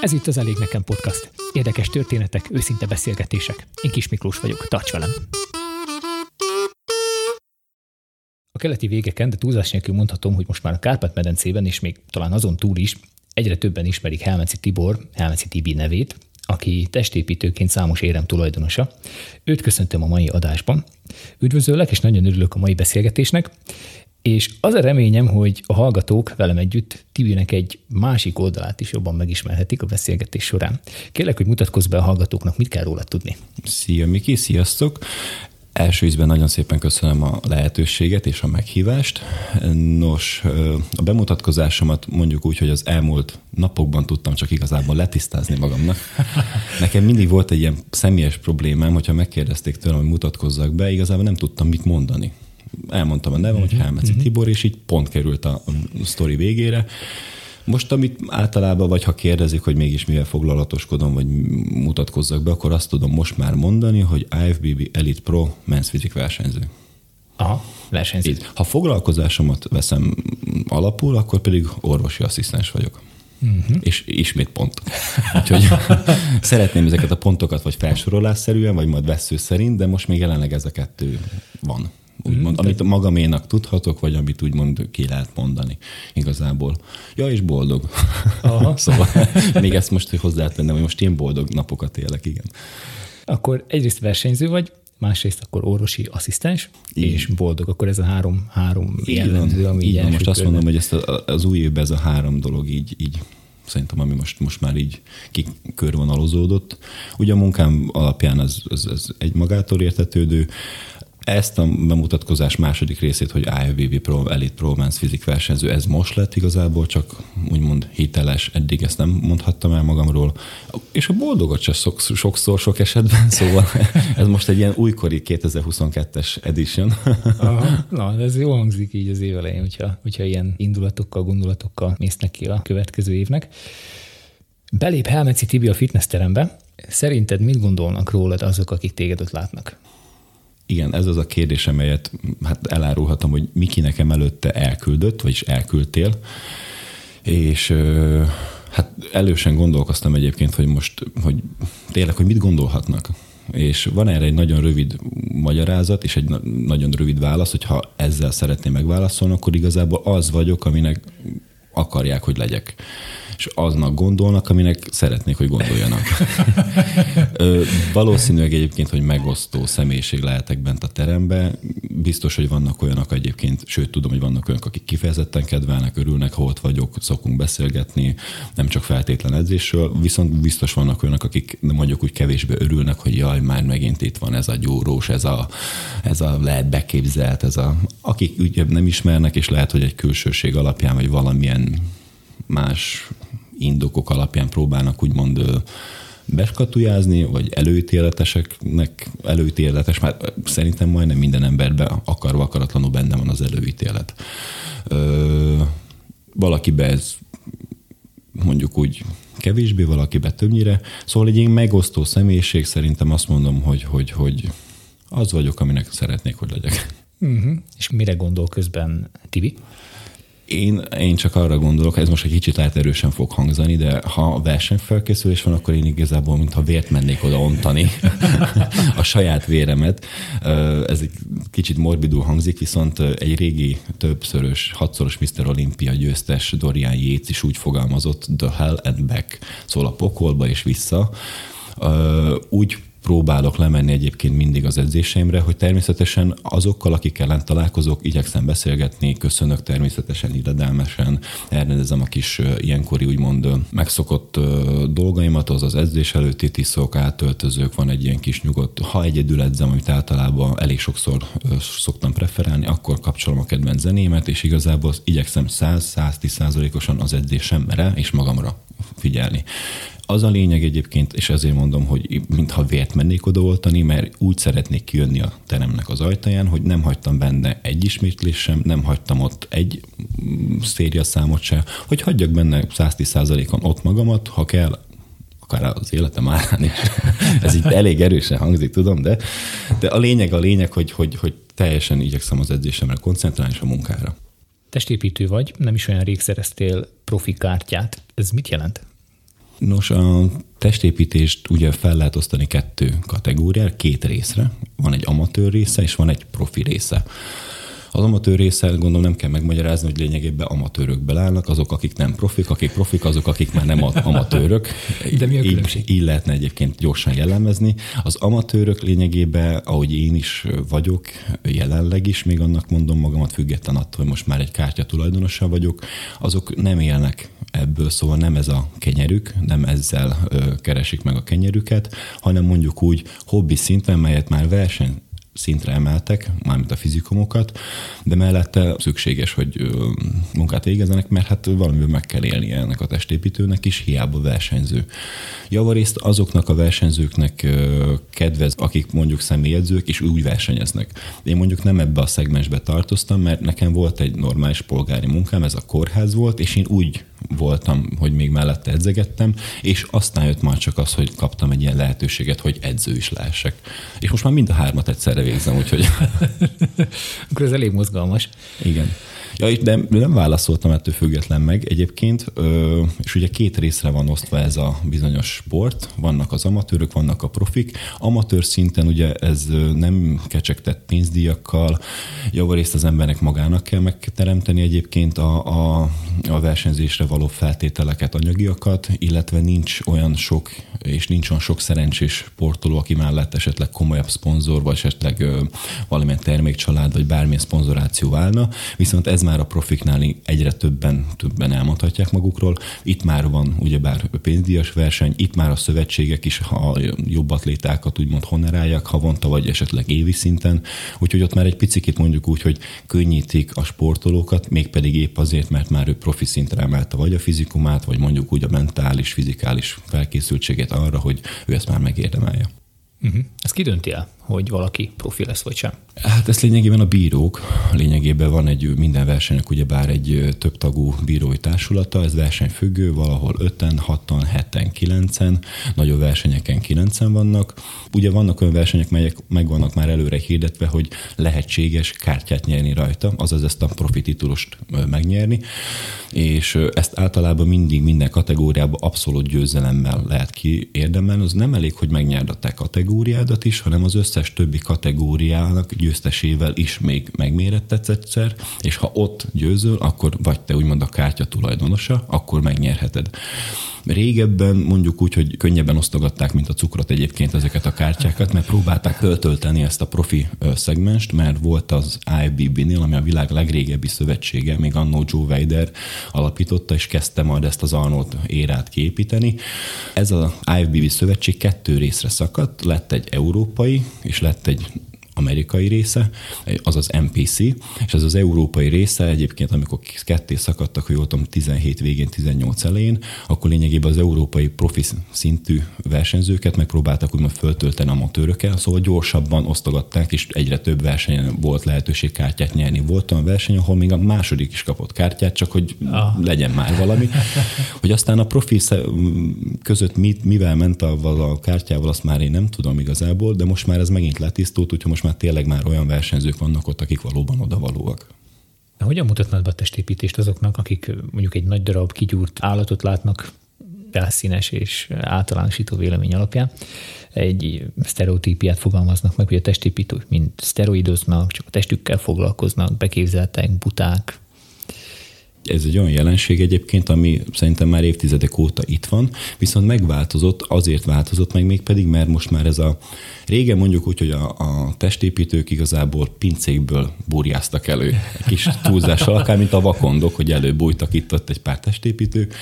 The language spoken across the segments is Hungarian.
Ez itt az Elég Nekem Podcast. Érdekes történetek, őszinte beszélgetések. Én Kis Miklós vagyok, tarts velem! A keleti végeken, de túlzás nélkül mondhatom, hogy most már a Kárpát-medencében, és még talán azon túl is, egyre többen ismerik Helmeci Tibor, Helmeci Tibi nevét, aki testépítőként számos érem tulajdonosa. Őt köszöntöm a mai adásban. Üdvözöllek, és nagyon örülök a mai beszélgetésnek, és az a reményem, hogy a hallgatók velem együtt Tibinek egy másik oldalát is jobban megismerhetik a beszélgetés során. Kérlek, hogy mutatkozz be a hallgatóknak, mit kell róla tudni. Szia Miki, sziasztok! Első ízben nagyon szépen köszönöm a lehetőséget és a meghívást. Nos, a bemutatkozásomat mondjuk úgy, hogy az elmúlt napokban tudtam csak igazából letisztázni magamnak. Nekem mindig volt egy ilyen személyes problémám, hogyha megkérdezték tőlem, hogy mutatkozzak be, igazából nem tudtam mit mondani elmondtam a nevem, uh-huh, hogy Helmeci uh-huh. Tibor, és így pont került a, a sztori végére. Most, amit általában, vagy ha kérdezik, hogy mégis mivel foglalatoskodom, vagy mutatkozzak be, akkor azt tudom most már mondani, hogy IFBB Elite Pro Men's Physique versenyző. Aha, versenyző. Így. Ha foglalkozásomat veszem alapul, akkor pedig orvosi asszisztens vagyok. Uh-huh. És ismét pont. Úgyhogy szeretném ezeket a pontokat vagy felsorolásszerűen, vagy majd vesző szerint, de most még jelenleg ez a kettő van úgymond, mm, amit magaménak tudhatok, vagy amit úgymond ki lehet mondani igazából. Ja, és boldog. Aha. szóval még ezt most hozzátennem, hogy most én boldog napokat élek, igen. Akkor egyrészt versenyző vagy, másrészt akkor orvosi asszisztens, Igen. és boldog. Akkor ez a három, három jellemző, ami így, így Most azt mondom, hogy ezt a, az új évben ez a három dolog így, így szerintem, ami most, most már így kikörvonalozódott. Ugye a munkám alapján ez, ez, ez egy magától értetődő, ezt a bemutatkozás második részét, hogy IFBB Pro, Elite Pro Men's Fizik versenyző, ez most lett igazából, csak úgymond hiteles, eddig ezt nem mondhattam el magamról. És a boldogat se sok, sokszor, sok esetben, szóval ez most egy ilyen újkori 2022-es edition. Aha, na, ez jó hangzik így az év elején, hogyha, hogyha ilyen indulatokkal, gondolatokkal mész neki a következő évnek. Belép Helmeci Tibi a fitness terembe. Szerinted mit gondolnak rólad azok, akik téged ott látnak? Igen, ez az a kérdés, amelyet hát elárulhatom, hogy Miki nekem előtte elküldött, vagyis elküldtél, és hát elősen gondolkoztam egyébként, hogy most, hogy tényleg, hogy mit gondolhatnak. És van erre egy nagyon rövid magyarázat, és egy nagyon rövid válasz, hogy ha ezzel szeretném megválaszolni, akkor igazából az vagyok, aminek akarják, hogy legyek és aznak gondolnak, aminek szeretnék, hogy gondoljanak. Ö, valószínűleg egyébként, hogy megosztó személyiség lehetek bent a teremben. Biztos, hogy vannak olyanok egyébként, sőt tudom, hogy vannak olyanok, akik kifejezetten kedvelnek, örülnek, ha ott vagyok, szokunk beszélgetni, nem csak feltétlen edzésről, viszont biztos vannak olyanok, akik mondjuk úgy kevésbé örülnek, hogy jaj, már megint itt van ez a gyúrós, ez a, ez a lehet beképzelt, ez a, akik ugye nem ismernek, és lehet, hogy egy külsőség alapján, vagy valamilyen más indokok alapján próbálnak úgymond beskatujázni, vagy előítéleteseknek előítéletes, már szerintem majdnem minden emberben akarva akaratlanul benne van az előítélet. Ö, valakibe ez mondjuk úgy kevésbé, valakibe többnyire. Szóval egy ilyen megosztó személyiség szerintem azt mondom, hogy, hogy, hogy az vagyok, aminek szeretnék, hogy legyek. Uh-huh. És mire gondol közben Tibi? Én, én csak arra gondolok, ez most egy kicsit lehet erősen fog hangzani, de ha versenyfelkészülés van, akkor én igazából, mintha vért mennék oda ontani a saját véremet. Ez egy kicsit morbidul hangzik, viszont egy régi többszörös, hatszoros Mr. Olympia győztes Dorian Yates is úgy fogalmazott, the hell and back, szóval a pokolba és vissza. Úgy próbálok lemenni egyébként mindig az edzéseimre, hogy természetesen azokkal, akik ellen találkozok, igyekszem beszélgetni, köszönök természetesen illedelmesen, elrendezem a kis ilyenkori úgymond megszokott dolgaimat, az az edzés előtti tiszok, átöltözők, van egy ilyen kis nyugodt, ha egyedül edzem, amit általában elég sokszor szoktam preferálni, akkor kapcsolom a kedvenc zenémet, és igazából igyekszem 100-110 százalékosan az edzésemre és magamra figyelni. Az a lényeg egyébként, és ezért mondom, hogy mintha vért mennék odaoltani, mert úgy szeretnék kijönni a teremnek az ajtaján, hogy nem hagytam benne egy ismétlés sem, nem hagytam ott egy széria számot se, hogy hagyjak benne 110%-on ott magamat, ha kell, akár az életem árán is. Ez így elég erősen hangzik, tudom, de, de a lényeg a lényeg, hogy, hogy, hogy teljesen igyekszem az edzésemre koncentrálni és a munkára. Testépítő vagy, nem is olyan rég szereztél profi kártyát. Ez mit jelent? Nos, a testépítést ugye fel lehet osztani kettő kategóriára, két részre. Van egy amatőr része, és van egy profi része. Az amatőr része, gondolom nem kell megmagyarázni, hogy lényegében amatőrök belállnak, azok, akik nem profik, akik profik, azok, akik már nem amatőrök. De mi a különbség? Így, így lehetne egyébként gyorsan jellemezni. Az amatőrök lényegében, ahogy én is vagyok, jelenleg is, még annak mondom magamat független attól, hogy most már egy kártya tulajdonosa vagyok, azok nem élnek ebből, szóval nem ez a kenyerük, nem ezzel ö, keresik meg a kenyerüket, hanem mondjuk úgy hobbi szinten, melyet már verseny szintre emeltek, mármint a fizikumokat, de mellette szükséges, hogy munkát végezzenek, mert hát valamiből meg kell élni ennek a testépítőnek is, hiába versenyző. Javarészt azoknak a versenyzőknek kedvez, akik mondjuk személyedzők, és úgy versenyeznek. Én mondjuk nem ebbe a szegmensbe tartoztam, mert nekem volt egy normális polgári munkám, ez a kórház volt, és én úgy voltam, hogy még mellette edzegettem, és aztán jött már csak az, hogy kaptam egy ilyen lehetőséget, hogy edző is lehessek. És most már mind a hármat egyszerre végzem, úgyhogy... Akkor ez elég mozgalmas. Igen. Ja, de nem válaszoltam ettől független meg. Egyébként, és ugye két részre van osztva ez a bizonyos sport, vannak az amatőrök, vannak a profik. Amatőr szinten ugye ez nem kecsegtett pénzdíjakkal, javarészt az embernek magának kell megteremteni egyébként a, a, a versenyzésre való feltételeket, anyagiakat, illetve nincs olyan sok, és nincs olyan sok szerencsés sportoló, aki mellett esetleg komolyabb szponzor, vagy esetleg valamilyen termékcsalád, vagy bármilyen szponzoráció állna, viszont ez már a profiknál egyre többen, többen elmondhatják magukról. Itt már van ugyebár pénzdíjas verseny, itt már a szövetségek is a jobb atlétákat úgymond honorálják havonta, vagy esetleg évi szinten. Úgyhogy ott már egy picit mondjuk úgy, hogy könnyítik a sportolókat, mégpedig épp azért, mert már ő profi szintre emelte vagy a fizikumát, vagy mondjuk úgy a mentális, fizikális felkészültségét arra, hogy ő ezt már megérdemelje. Uh-huh. Ezt ki dönti el, hogy valaki profi lesz, vagy sem? Hát ez lényegében a bírók. Lényegében van egy minden versenynek ugyebár egy több tagú bírói társulata, ez versenyfüggő, valahol 5-en, 6-an, 7-en, 9-en, nagyobb versenyeken 9-en vannak. Ugye vannak olyan versenyek, melyek meg vannak már előre hirdetve, hogy lehetséges kártyát nyerni rajta, azaz ezt a profi titulust megnyerni, és ezt általában mindig minden kategóriában abszolút győzelemmel lehet kiérdemelni. Az nem elég, hogy megnyerd a te kategóriádat is, hanem az összes többi kategóriának győztesével is még megmérettetsz egyszer, és ha ott győzöl, akkor vagy te úgymond a kártya tulajdonosa, akkor megnyerheted. Régebben mondjuk úgy, hogy könnyebben osztogatták, mint a cukrot egyébként ezeket a kártyákat, mert próbálták öltölteni ezt a profi szegmenst, mert volt az IFBB-nél, ami a világ legrégebbi szövetsége, még annó Joe Weider alapította, és kezdte majd ezt az Arnold érát kiépíteni. Ez az IFBB szövetség kettő részre szakadt, lett egy európai, és lett egy amerikai része, az az MPC, és ez az európai része egyébként, amikor ketté szakadtak, hogy voltam 17 végén, 18 elején, akkor lényegében az európai profi szintű versenyzőket megpróbáltak úgymond föltölteni amatőrökkel, szóval gyorsabban osztogatták, és egyre több versenyen volt lehetőség kártyát nyerni. Volt olyan verseny, ahol még a második is kapott kártyát, csak hogy ah. legyen már valami. Hogy aztán a profi között mit, mivel ment a, a kártyával, azt már én nem tudom igazából, de most már ez megint letisztult, úgyhogy most már tényleg már olyan versenyzők vannak ott, akik valóban odavalóak. Hogyan mutatnád be a testépítést azoknak, akik mondjuk egy nagy darab kigyúrt állatot látnak felszínes és általánosító vélemény alapján, egy sztereotípiát fogalmaznak meg, hogy a testépítők mind szteroidoznak, csak a testükkel foglalkoznak, beképzeltek, buták, ez egy olyan jelenség egyébként, ami szerintem már évtizedek óta itt van, viszont megváltozott, azért változott meg még pedig, mert most már ez a régen mondjuk úgy, hogy a, a testépítők igazából pincékből burjáztak elő. Egy kis túlzással, akár mint a vakondok, hogy előbújtak itt ott egy pár testépítők,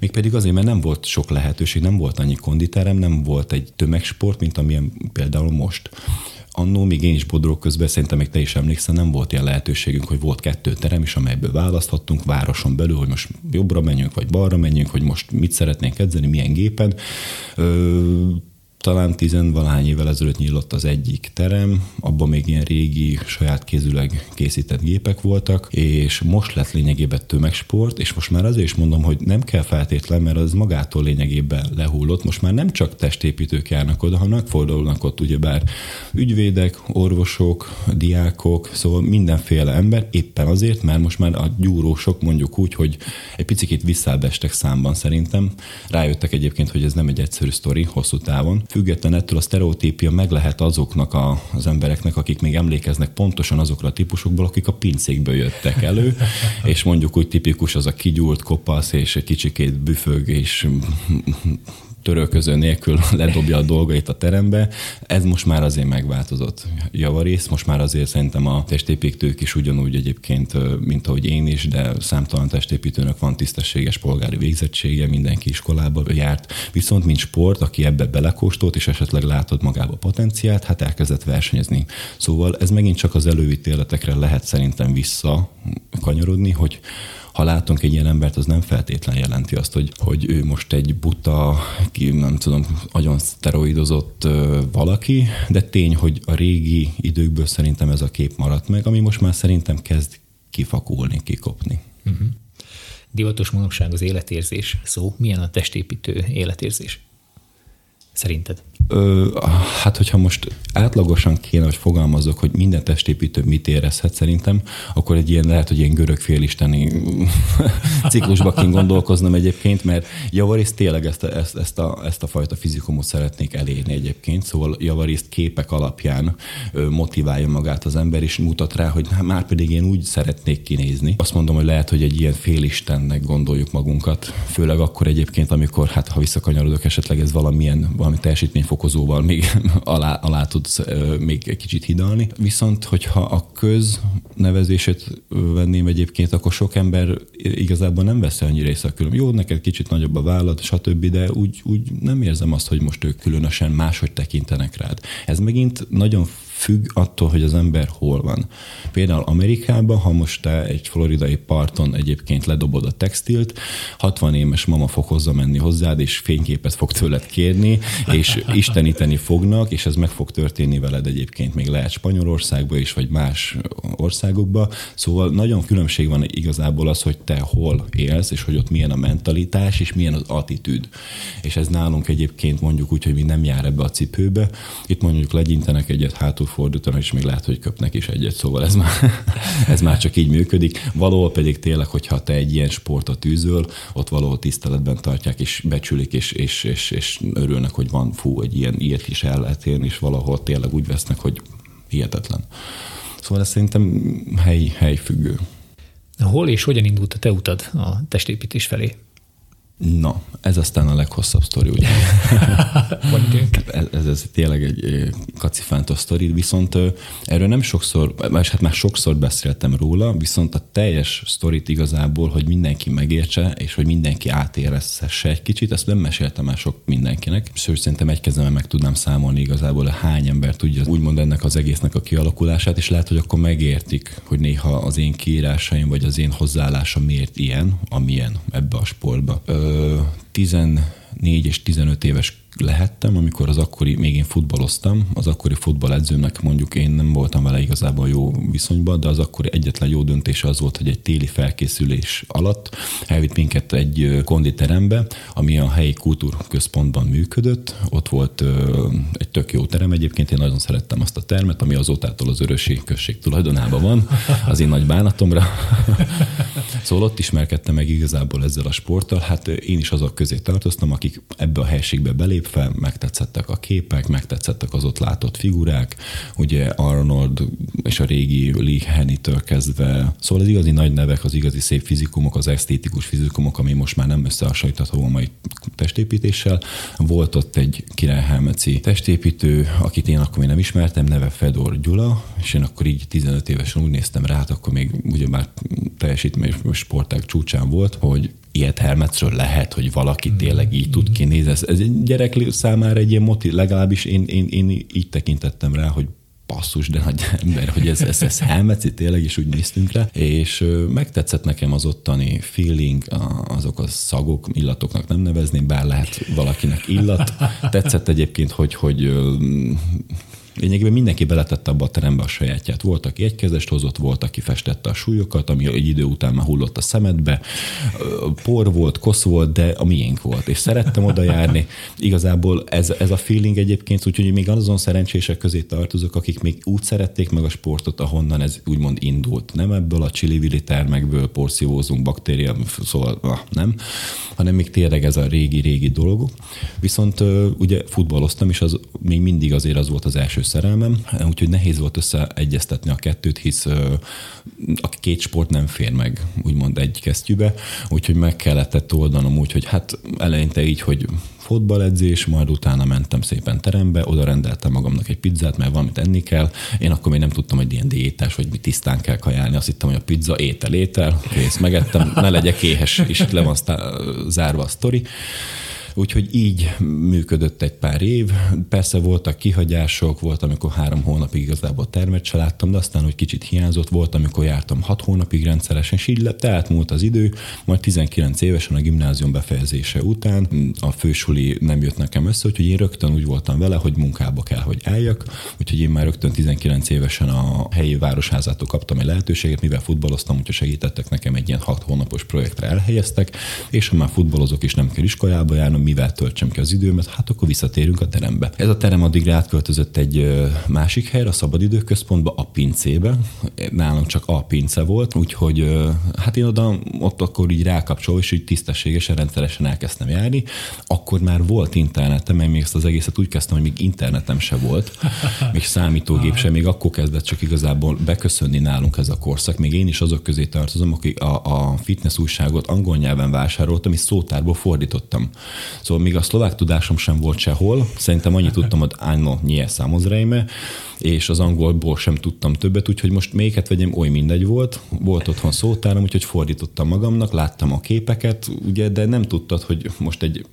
Mégpedig azért, mert nem volt sok lehetőség, nem volt annyi konditerem, nem volt egy tömegsport, mint amilyen például most annó, még én is bodrok közben, szerintem még te is emlékszel, nem volt ilyen lehetőségünk, hogy volt kettő terem is, amelyből választhattunk városon belül, hogy most jobbra menjünk, vagy balra menjünk, hogy most mit szeretnénk edzeni, milyen gépen. Ö, talán tizenvalahány évvel ezelőtt nyílott az egyik terem, abban még ilyen régi, saját kézüleg készített gépek voltak, és most lett lényegében tömegsport, és most már azért is mondom, hogy nem kell feltétlen, mert az magától lényegében lehullott. Most már nem csak testépítők járnak oda, hanem megfordulnak ott ugyebár ügyvédek, orvosok, diákok, szóval mindenféle ember, éppen azért, mert most már a gyúrósok mondjuk úgy, hogy egy picit visszábestek számban szerintem. Rájöttek egyébként, hogy ez nem egy egyszerű sztori hosszú távon, független ettől a sztereotípia meg lehet azoknak a, az embereknek, akik még emlékeznek pontosan azokra a típusokból, akik a pincékből jöttek elő, és mondjuk úgy tipikus az a kigyúlt kopasz, és egy kicsikét büfög, és törölköző nélkül ledobja a dolgait a terembe. Ez most már azért megváltozott javarész, most már azért szerintem a testépítők is ugyanúgy egyébként, mint ahogy én is, de számtalan testépítőnek van tisztességes polgári végzettsége, mindenki iskolába járt. Viszont, mint sport, aki ebbe belekóstolt, és esetleg látod magába potenciált, hát elkezdett versenyezni. Szóval ez megint csak az előítéletekre lehet szerintem visszakanyarodni, hogy ha látunk egy ilyen embert, az nem feltétlen jelenti azt, hogy, hogy ő most egy buta, ki nem tudom, nagyon szteroidozott valaki, de tény, hogy a régi időkből szerintem ez a kép maradt meg, ami most már szerintem kezd kifakulni, kikopni. Uh-huh. Divatos manapság az életérzés szó. Milyen a testépítő életérzés? Szerinted? Ö, hát, hogyha most átlagosan kéne, hogy fogalmazok, hogy minden testépítő mit érezhet szerintem, akkor egy ilyen lehet, hogy ilyen görög félisteni ciklusba kéne gondolkoznom egyébként, mert javarészt tényleg ezt ezt, ezt, a, ezt a fajta fizikumot szeretnék elérni egyébként, szóval javarészt képek alapján motiválja magát az ember, és mutat rá, hogy már pedig én úgy szeretnék kinézni. Azt mondom, hogy lehet, hogy egy ilyen félistennek gondoljuk magunkat, főleg akkor egyébként, amikor, hát ha visszakanyarodok esetleg ez valamilyen, valami teljesítményfokozóval még alá, alá tudsz még egy kicsit hidalni. Viszont, hogyha a köz nevezését venném egyébként, akkor sok ember igazából nem vesz annyira észre külön. Jó, neked kicsit nagyobb a vállad, stb., de úgy, úgy nem érzem azt, hogy most ők különösen máshogy tekintenek rád. Ez megint nagyon függ attól, hogy az ember hol van. Például Amerikában, ha most te egy floridai parton egyébként ledobod a textilt, 60 éves mama fog hozzá menni hozzád, és fényképet fog tőled kérni, és isteníteni fognak, és ez meg fog történni veled egyébként még lehet Spanyolországba is, vagy más országokba. Szóval nagyon különbség van igazából az, hogy te hol élsz, és hogy ott milyen a mentalitás, és milyen az attitűd. És ez nálunk egyébként mondjuk úgy, hogy mi nem jár ebbe a cipőbe. Itt mondjuk legyintenek egyet hátul fordítanak, és még lehet, hogy köpnek is egyet, szóval ez már, ez már csak így működik. Valahol pedig tényleg, hogyha te egy ilyen sportot űzöl, ott valahol tiszteletben tartják, és becsülik, és, és, és, és örülnek, hogy van fú, egy ilyen ilyet is el lehet élni, és valahol tényleg úgy vesznek, hogy hihetetlen. Szóval ez szerintem hely, helyfüggő. Hol és hogyan indult a te utad a testépítés felé? Na, ez aztán a leghosszabb sztori, ugye? ez, ez, ez tényleg egy kacifántos sztori, viszont erről nem sokszor, vagy hát már sokszor beszéltem róla, viszont a teljes sztorit igazából, hogy mindenki megértse, és hogy mindenki átérezhesse egy kicsit, ezt nem meséltem már sok mindenkinek, sőt szerintem egy kezemben meg tudnám számolni igazából, hány ember tudja úgymond ennek az egésznek a kialakulását, és lehet, hogy akkor megértik, hogy néha az én kiírásaim, vagy az én hozzáállásom miért ilyen, amilyen ebbe a sportba. Ö, 14 és 15 éves lehettem, amikor az akkori, még én futballoztam, az akkori futballedzőmnek mondjuk én nem voltam vele igazából jó viszonyban, de az akkori egyetlen jó döntése az volt, hogy egy téli felkészülés alatt elvitt minket egy konditerembe, ami a helyi kultúrközpontban működött. Ott volt egy tök jó terem egyébként, én nagyon szerettem azt a termet, ami azótától az Örösi község tulajdonában van, az én nagy bánatomra. szóval ott ismerkedtem meg igazából ezzel a sporttal. Hát én is azok közé tartoztam, akik ebbe a helységbe belép fel, megtetszettek a képek, megtetszettek az ott látott figurák, ugye Arnold és a régi Lee Henny-től kezdve, szóval az igazi nagy nevek, az igazi szép fizikumok, az esztétikus fizikumok, ami most már nem összehasonlítható a mai testépítéssel. Volt ott egy királyhelmeci testépítő, akit én akkor még nem ismertem, neve Fedor Gyula, és én akkor így 15 évesen úgy néztem rá, hát akkor még ugyebár teljesítmény sportág csúcsán volt, hogy ilyet Hermetről lehet, hogy valaki tényleg így tud kinézni. Ez, ez gyerek számára egy ilyen motiv, legalábbis én, én, én így tekintettem rá, hogy passzus, de nagy ember, hogy ez, ez, ez helmeci, tényleg is úgy néztünk rá, és megtetszett nekem az ottani feeling, azok a szagok, illatoknak nem nevezném, bár lehet valakinek illat. Tetszett egyébként, hogy, hogy lényegében mindenki beletette abba a terembe a sajátját. Volt, aki egy kezest hozott, volt, aki festette a súlyokat, ami egy idő után már hullott a szemedbe. Por volt, kosz volt, de a miénk volt. És szerettem oda járni. Igazából ez, ez a feeling egyébként, úgyhogy még azon szerencsések közé tartozok, akik még úgy szerették meg a sportot, ahonnan ez úgymond indult. Nem ebből a csili termekből porszívózunk, baktéria, szóval ah, nem, hanem még tényleg ez a régi-régi dolog. Viszont ugye futballoztam, és az még mindig azért az volt az első szerelmem, úgyhogy nehéz volt összeegyeztetni a kettőt, hisz a két sport nem fér meg, úgymond egy kesztyűbe, úgyhogy meg kellett oldanom úgy, hogy hát eleinte így, hogy fotballedzés, majd utána mentem szépen terembe, oda rendeltem magamnak egy pizzát, mert valamit enni kell. Én akkor még nem tudtam, hogy ilyen diétás, hogy mi tisztán kell kajálni. Azt hittem, hogy a pizza étel, étel, kész, megettem, ne legyek éhes, és le van zárva a sztori. Úgyhogy így működött egy pár év. Persze voltak kihagyások, volt, amikor három hónapig igazából termet se láttam, de aztán, hogy kicsit hiányzott, volt, amikor jártam hat hónapig rendszeresen, és így lett, múlt az idő, majd 19 évesen a gimnázium befejezése után a fősuli nem jött nekem össze, úgyhogy én rögtön úgy voltam vele, hogy munkába kell, hogy álljak, úgyhogy én már rögtön 19 évesen a helyi városházától kaptam egy lehetőséget, mivel futballoztam, úgyhogy segítettek nekem egy ilyen hat hónapos projektre elhelyeztek, és ha már futballozok és nem kell iskolába járnom, mivel töltsem ki az időmet, hát akkor visszatérünk a terembe. Ez a terem addigra átköltözött egy másik helyre, a szabadidőközpontba, a pincébe. Nálam csak a pince volt, úgyhogy hát én oda ott akkor így rákapcsolva, és így tisztességesen, rendszeresen elkezdtem járni. Akkor már volt internetem, mert még ezt az egészet úgy kezdtem, hogy még internetem se volt, még számítógép sem, még akkor kezdett csak igazából beköszönni nálunk ez a korszak. Még én is azok közé tartozom, akik a, a fitness újságot angol nyelven vásároltam, és szótárból fordítottam. Szóval még a szlovák tudásom sem volt sehol, szerintem annyit tudtam, hogy áno, nie samozrejme, és az angolból sem tudtam többet, úgyhogy most melyiket vegyem, oly mindegy volt. Volt otthon szótárom, úgyhogy fordítottam magamnak, láttam a képeket, ugye, de nem tudtad, hogy most egy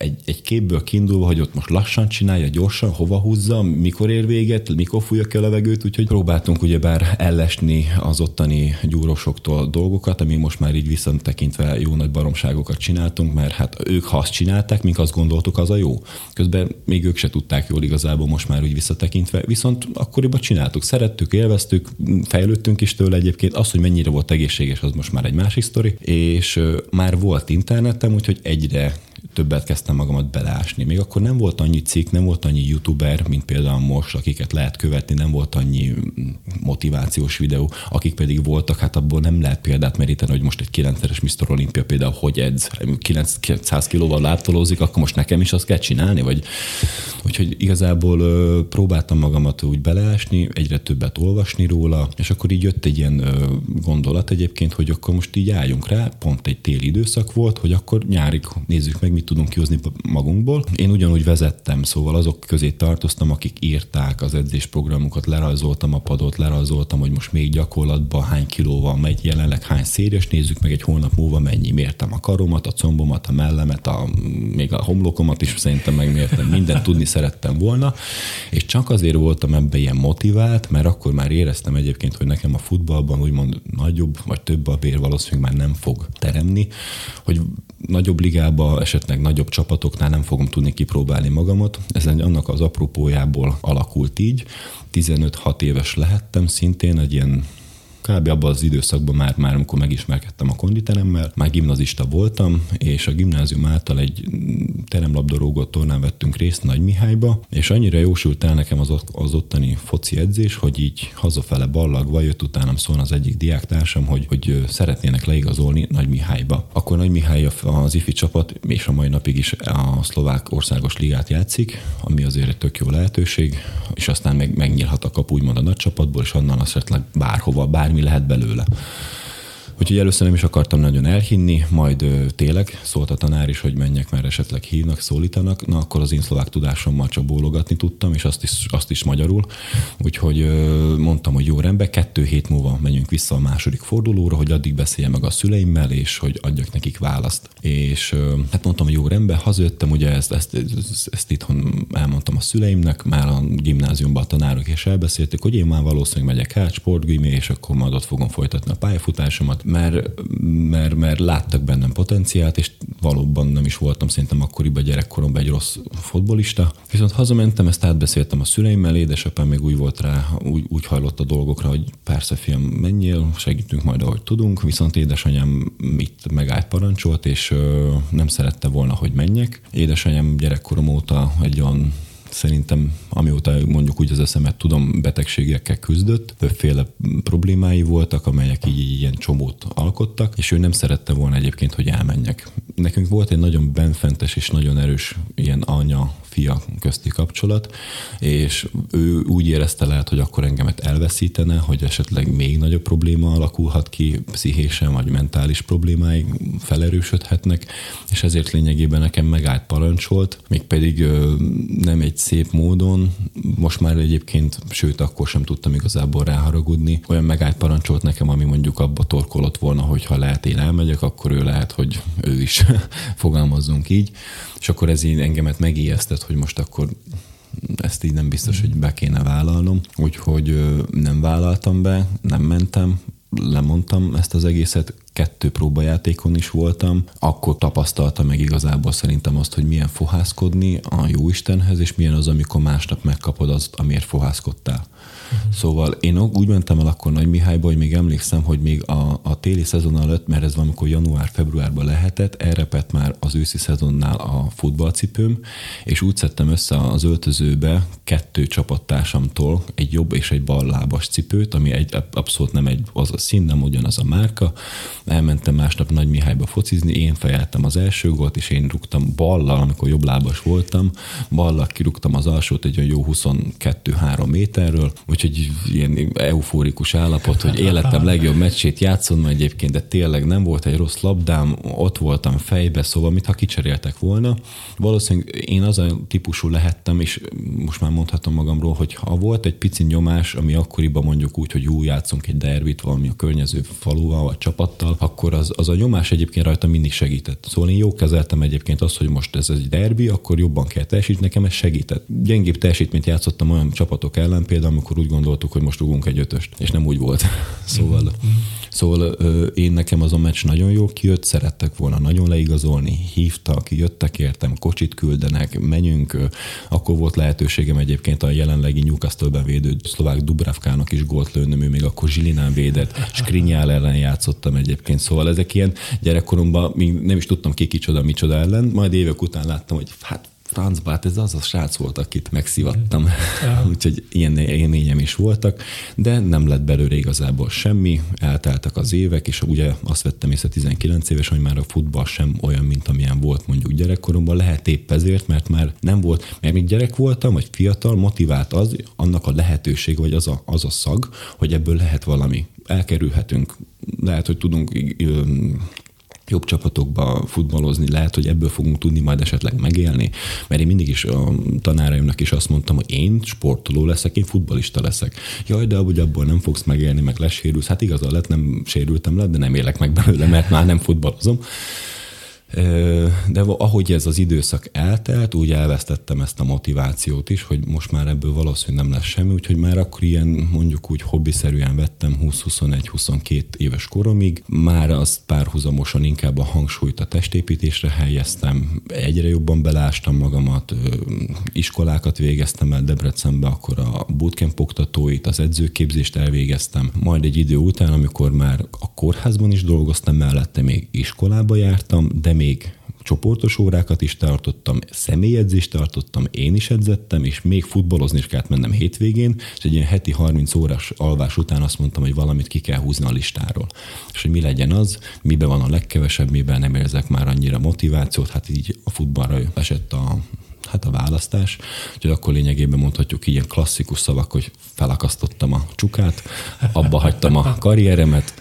egy, egy képből kiindulva, hogy ott most lassan csinálja, gyorsan, hova húzza, mikor ér véget, mikor fújja ki a levegőt, úgyhogy próbáltunk ugyebár ellesni az ottani gyúrosoktól dolgokat, ami most már így visszatekintve jó nagy baromságokat csináltunk, mert hát ők ha azt csinálták, mink azt gondoltuk, az a jó. Közben még ők se tudták jól igazából most már úgy visszatekintve, viszont akkoriban csináltuk, szerettük, élveztük, fejlődtünk is tőle egyébként. Az, hogy mennyire volt egészséges, az most már egy másik sztori, és már volt internetem, úgyhogy egyre többet kezdtem magamat beleásni. Még akkor nem volt annyi cikk, nem volt annyi youtuber, mint például most, akiket lehet követni, nem volt annyi motivációs videó, akik pedig voltak, hát abból nem lehet példát meríteni, hogy most egy 9-es Mr. Olympia például hogy edz, 900 kilóval látolózik, akkor most nekem is azt kell csinálni, vagy úgyhogy igazából próbáltam magamat úgy beleásni, egyre többet olvasni róla, és akkor így jött egy ilyen gondolat egyébként, hogy akkor most így álljunk rá, pont egy téli időszak volt, hogy akkor nyárig nézzük meg, meg mit tudunk kihozni magunkból. Én ugyanúgy vezettem, szóval azok közé tartoztam, akik írták az edzésprogramokat, lerajzoltam a padot, lerajzoltam, hogy most még gyakorlatban hány kilóval megy, jelenleg hány széries, nézzük meg egy hónap múlva mennyi. Mértem a karomat, a combomat, a mellemet, a, még a homlokomat is szerintem megmértem, mindent tudni szerettem volna, és csak azért voltam ebbe ilyen motivált, mert akkor már éreztem egyébként, hogy nekem a futballban úgymond nagyobb vagy több a bér valószínűleg már nem fog teremni, hogy nagyobb ligába, esetleg nagyobb csapatoknál nem fogom tudni kipróbálni magamat. Ez annak az apropójából alakult így. 15-6 éves lehettem szintén, egy ilyen kb. abban az időszakban már, már amikor megismerkedtem a konditeremmel, már gimnazista voltam, és a gimnázium által egy teremlabdarúgó tornán vettünk részt Nagy Mihályba, és annyira jósult el nekem az, az ottani foci edzés, hogy így hazafele ballagva jött utánam szólni az egyik diáktársam, hogy, hogy szeretnének leigazolni Nagy Mihályba. Akkor Nagy Mihály az ifi csapat, és a mai napig is a szlovák országos ligát játszik, ami azért egy tök jó lehetőség, és aztán meg, megnyílhat a kapu úgymond a nagy csapatból, és onnan esetleg bárhova, bármi lehet belőle. Úgyhogy először nem is akartam nagyon elhinni, majd ö, tényleg szólt a tanár is, hogy menjek, mert esetleg hívnak, szólítanak. Na akkor az én szlovák tudásommal csak bólogatni tudtam, és azt is, azt is magyarul. Úgyhogy ö, mondtam, hogy jó rendben, kettő hét múlva megyünk vissza a második fordulóra, hogy addig beszéljem meg a szüleimmel, és hogy adjak nekik választ. És ö, hát mondtam, hogy jó rendben, hazajöttem, ugye ezt, ezt, ezt, ezt itthon elmondtam a szüleimnek, már a gimnáziumban a tanárok is elbeszélték, hogy én már valószínűleg megyek át sportgimi, és akkor majd ott fogom folytatni a pályafutásomat, mert, mert, mert láttak bennem potenciált, és valóban nem is voltam szerintem akkoriban gyerekkoromban egy rossz fotbolista. Viszont hazamentem, ezt átbeszéltem a szüleimmel, édesapám még úgy volt rá, úgy, úgy hajlott a dolgokra, hogy persze fiam, menjél, segítünk majd, ahogy tudunk, viszont édesanyám itt megállt parancsolt, és ö, nem szerette volna, hogy menjek. Édesanyám gyerekkorom óta egy olyan szerintem amióta mondjuk úgy az eszemet tudom, betegségekkel küzdött, többféle problémái voltak, amelyek így, ilyen csomót alkottak, és ő nem szerette volna egyébként, hogy elmenjek. Nekünk volt egy nagyon benfentes és nagyon erős ilyen anya fia közti kapcsolat, és ő úgy érezte lehet, hogy akkor engemet elveszítene, hogy esetleg még nagyobb probléma alakulhat ki, pszichésen vagy mentális problémáig felerősödhetnek, és ezért lényegében nekem megállt parancsolt, mégpedig nem egy szép módon, most már egyébként, sőt, akkor sem tudtam igazából ráharagudni, olyan megállt parancsolt nekem, ami mondjuk abba torkolott volna, hogy ha lehet én elmegyek, akkor ő lehet, hogy ő is fogalmazzunk így, és akkor ez így engemet megijesztett, hogy most akkor ezt így nem biztos, hogy be kéne vállalnom. Úgyhogy nem vállaltam be, nem mentem, lemondtam ezt az egészet, kettő próbajátékon is voltam, akkor tapasztaltam meg igazából szerintem azt, hogy milyen fohászkodni a Jóistenhez, és milyen az, amikor másnap megkapod azt, amiért fohászkodtál. Uh-huh. Szóval én úgy mentem el akkor Nagy Mihályba, hogy még emlékszem, hogy még a, a téli szezon előtt, mert ez valamikor január-februárban lehetett, elrepett már az őszi szezonnál a futballcipőm, és úgy szedtem össze az öltözőbe kettő csapattársamtól egy jobb és egy bal lábas cipőt, ami egy, abszolút nem egy az a szín, nem ugyanaz a márka. Elmentem másnap Nagy Mihályba focizni, én fejeltem az első gólt, és én rúgtam ballal, amikor jobb lábas voltam, ballal kirúgtam az alsót egy jó 22-3 méterről, úgyhogy ilyen eufórikus állapot, hogy életem legjobb meccsét játszom egyébként, de tényleg nem volt egy rossz labdám, ott voltam fejbe, szóval mintha kicseréltek volna. Valószínűleg én az a típusú lehettem, és most már mondhatom magamról, hogy ha volt egy pici nyomás, ami akkoriban mondjuk úgy, hogy jó játszunk egy derbit valami a környező faluval vagy csapattal, akkor az, az a nyomás egyébként rajta mindig segített. Szóval én jó kezeltem egyébként azt, hogy most ez egy derbi, akkor jobban kell teljesíteni, nekem ez segített. Gyengébb teljesítményt játszottam olyan csapatok ellen, például amikor úgy gondoltuk, hogy most rúgunk egy ötöst, és nem úgy volt. szóval, mm-hmm. szóval én nekem az a meccs nagyon jó kijött, szerettek volna nagyon leigazolni, hívtak, jöttek értem, kocsit küldenek, menjünk. Akkor volt lehetőségem egyébként a jelenlegi Newcastle-ben védő szlovák Dubravkának is gólt lőnöm, ő még akkor Zsilinán védett, Skrinyál ellen játszottam egyébként. Szóval ezek ilyen gyerekkoromban még nem is tudtam ki kicsoda, micsoda ellen, majd évek után láttam, hogy hát francba, hát ez az a srác volt, akit megszivattam. Ja. Úgyhogy ilyen élményem is voltak, de nem lett belőle igazából semmi, elteltek az évek, és ugye azt vettem észre 19 éves, hogy már a futball sem olyan, mint amilyen volt mondjuk gyerekkoromban, lehet épp ezért, mert már nem volt, mert még gyerek voltam, vagy fiatal, motivált az, annak a lehetőség, vagy az a, az a szag, hogy ebből lehet valami. Elkerülhetünk, lehet, hogy tudunk jobb csapatokba futballozni, lehet, hogy ebből fogunk tudni majd esetleg megélni, mert én mindig is a tanáraimnak is azt mondtam, hogy én sportoló leszek, én futbalista leszek. Jaj, de hogy abból nem fogsz megélni, meg lesérülsz. Hát igazán lett, nem sérültem le, de nem élek meg belőle, mert már nem futballozom. De ahogy ez az időszak eltelt, úgy elvesztettem ezt a motivációt is, hogy most már ebből valószínűleg nem lesz semmi, úgyhogy már akkor ilyen mondjuk úgy hobbiszerűen vettem 20-21-22 éves koromig. Már azt párhuzamosan inkább a hangsúlyt a testépítésre helyeztem, egyre jobban belástam magamat, iskolákat végeztem el Debrecenbe, akkor a bootcamp oktatóit, az edzőképzést elvégeztem. Majd egy idő után, amikor már a kórházban is dolgoztam, mellette még iskolába jártam, de még csoportos órákat is tartottam, személyedzést tartottam, én is edzettem, és még futballozni is kellett mennem hétvégén, és egy ilyen heti 30 órás alvás után azt mondtam, hogy valamit ki kell húzni a listáról. És hogy mi legyen az, miben van a legkevesebb, miben nem érzek már annyira motivációt, hát így a futballra esett a, hát a választás, úgyhogy akkor lényegében mondhatjuk ilyen klasszikus szavak, hogy felakasztottam a csukát, abba hagytam a karrieremet,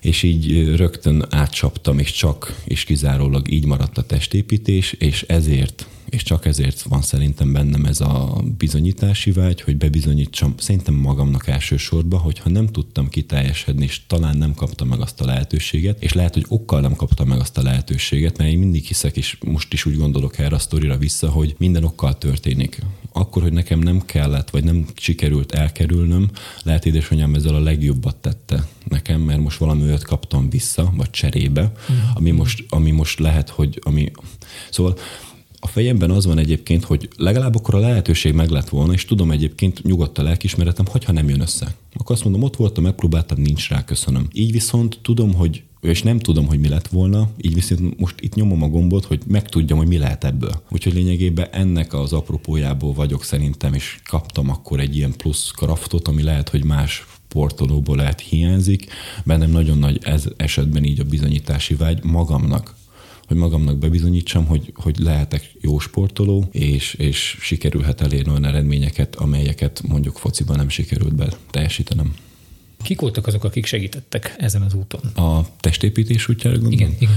és így rögtön átcsaptam, és csak és kizárólag így maradt a testépítés, és ezért és csak ezért van szerintem bennem ez a bizonyítási vágy, hogy bebizonyítsam szerintem magamnak elsősorban, hogyha nem tudtam kiteljesedni, és talán nem kaptam meg azt a lehetőséget, és lehet, hogy okkal nem kaptam meg azt a lehetőséget, mert én mindig hiszek, és most is úgy gondolok erre a sztorira vissza, hogy minden okkal történik. Akkor, hogy nekem nem kellett, vagy nem sikerült elkerülnöm, lehet édesanyám ezzel a legjobbat tette nekem, mert most valami olyat kaptam vissza, vagy cserébe, ami most, ami most lehet, hogy ami... Szóval a fejemben az van egyébként, hogy legalább akkor a lehetőség meg lett volna, és tudom egyébként nyugodt a lelkismeretem, hogyha nem jön össze. Akkor azt mondom, ott voltam, megpróbáltam, nincs rá, köszönöm. Így viszont tudom, hogy és nem tudom, hogy mi lett volna, így viszont most itt nyomom a gombot, hogy megtudjam, hogy mi lehet ebből. Úgyhogy lényegében ennek az apropójából vagyok szerintem, és kaptam akkor egy ilyen plusz kraftot, ami lehet, hogy más sportolóból lehet hiányzik. Bennem nagyon nagy ez esetben így a bizonyítási vágy magamnak hogy magamnak bebizonyítsam, hogy, hogy lehetek jó sportoló, és, és sikerülhet elérni olyan eredményeket, amelyeket mondjuk fociban nem sikerült be teljesítenem. Kik voltak azok, akik segítettek ezen az úton? A testépítés útjára gondolom? Igen, igen.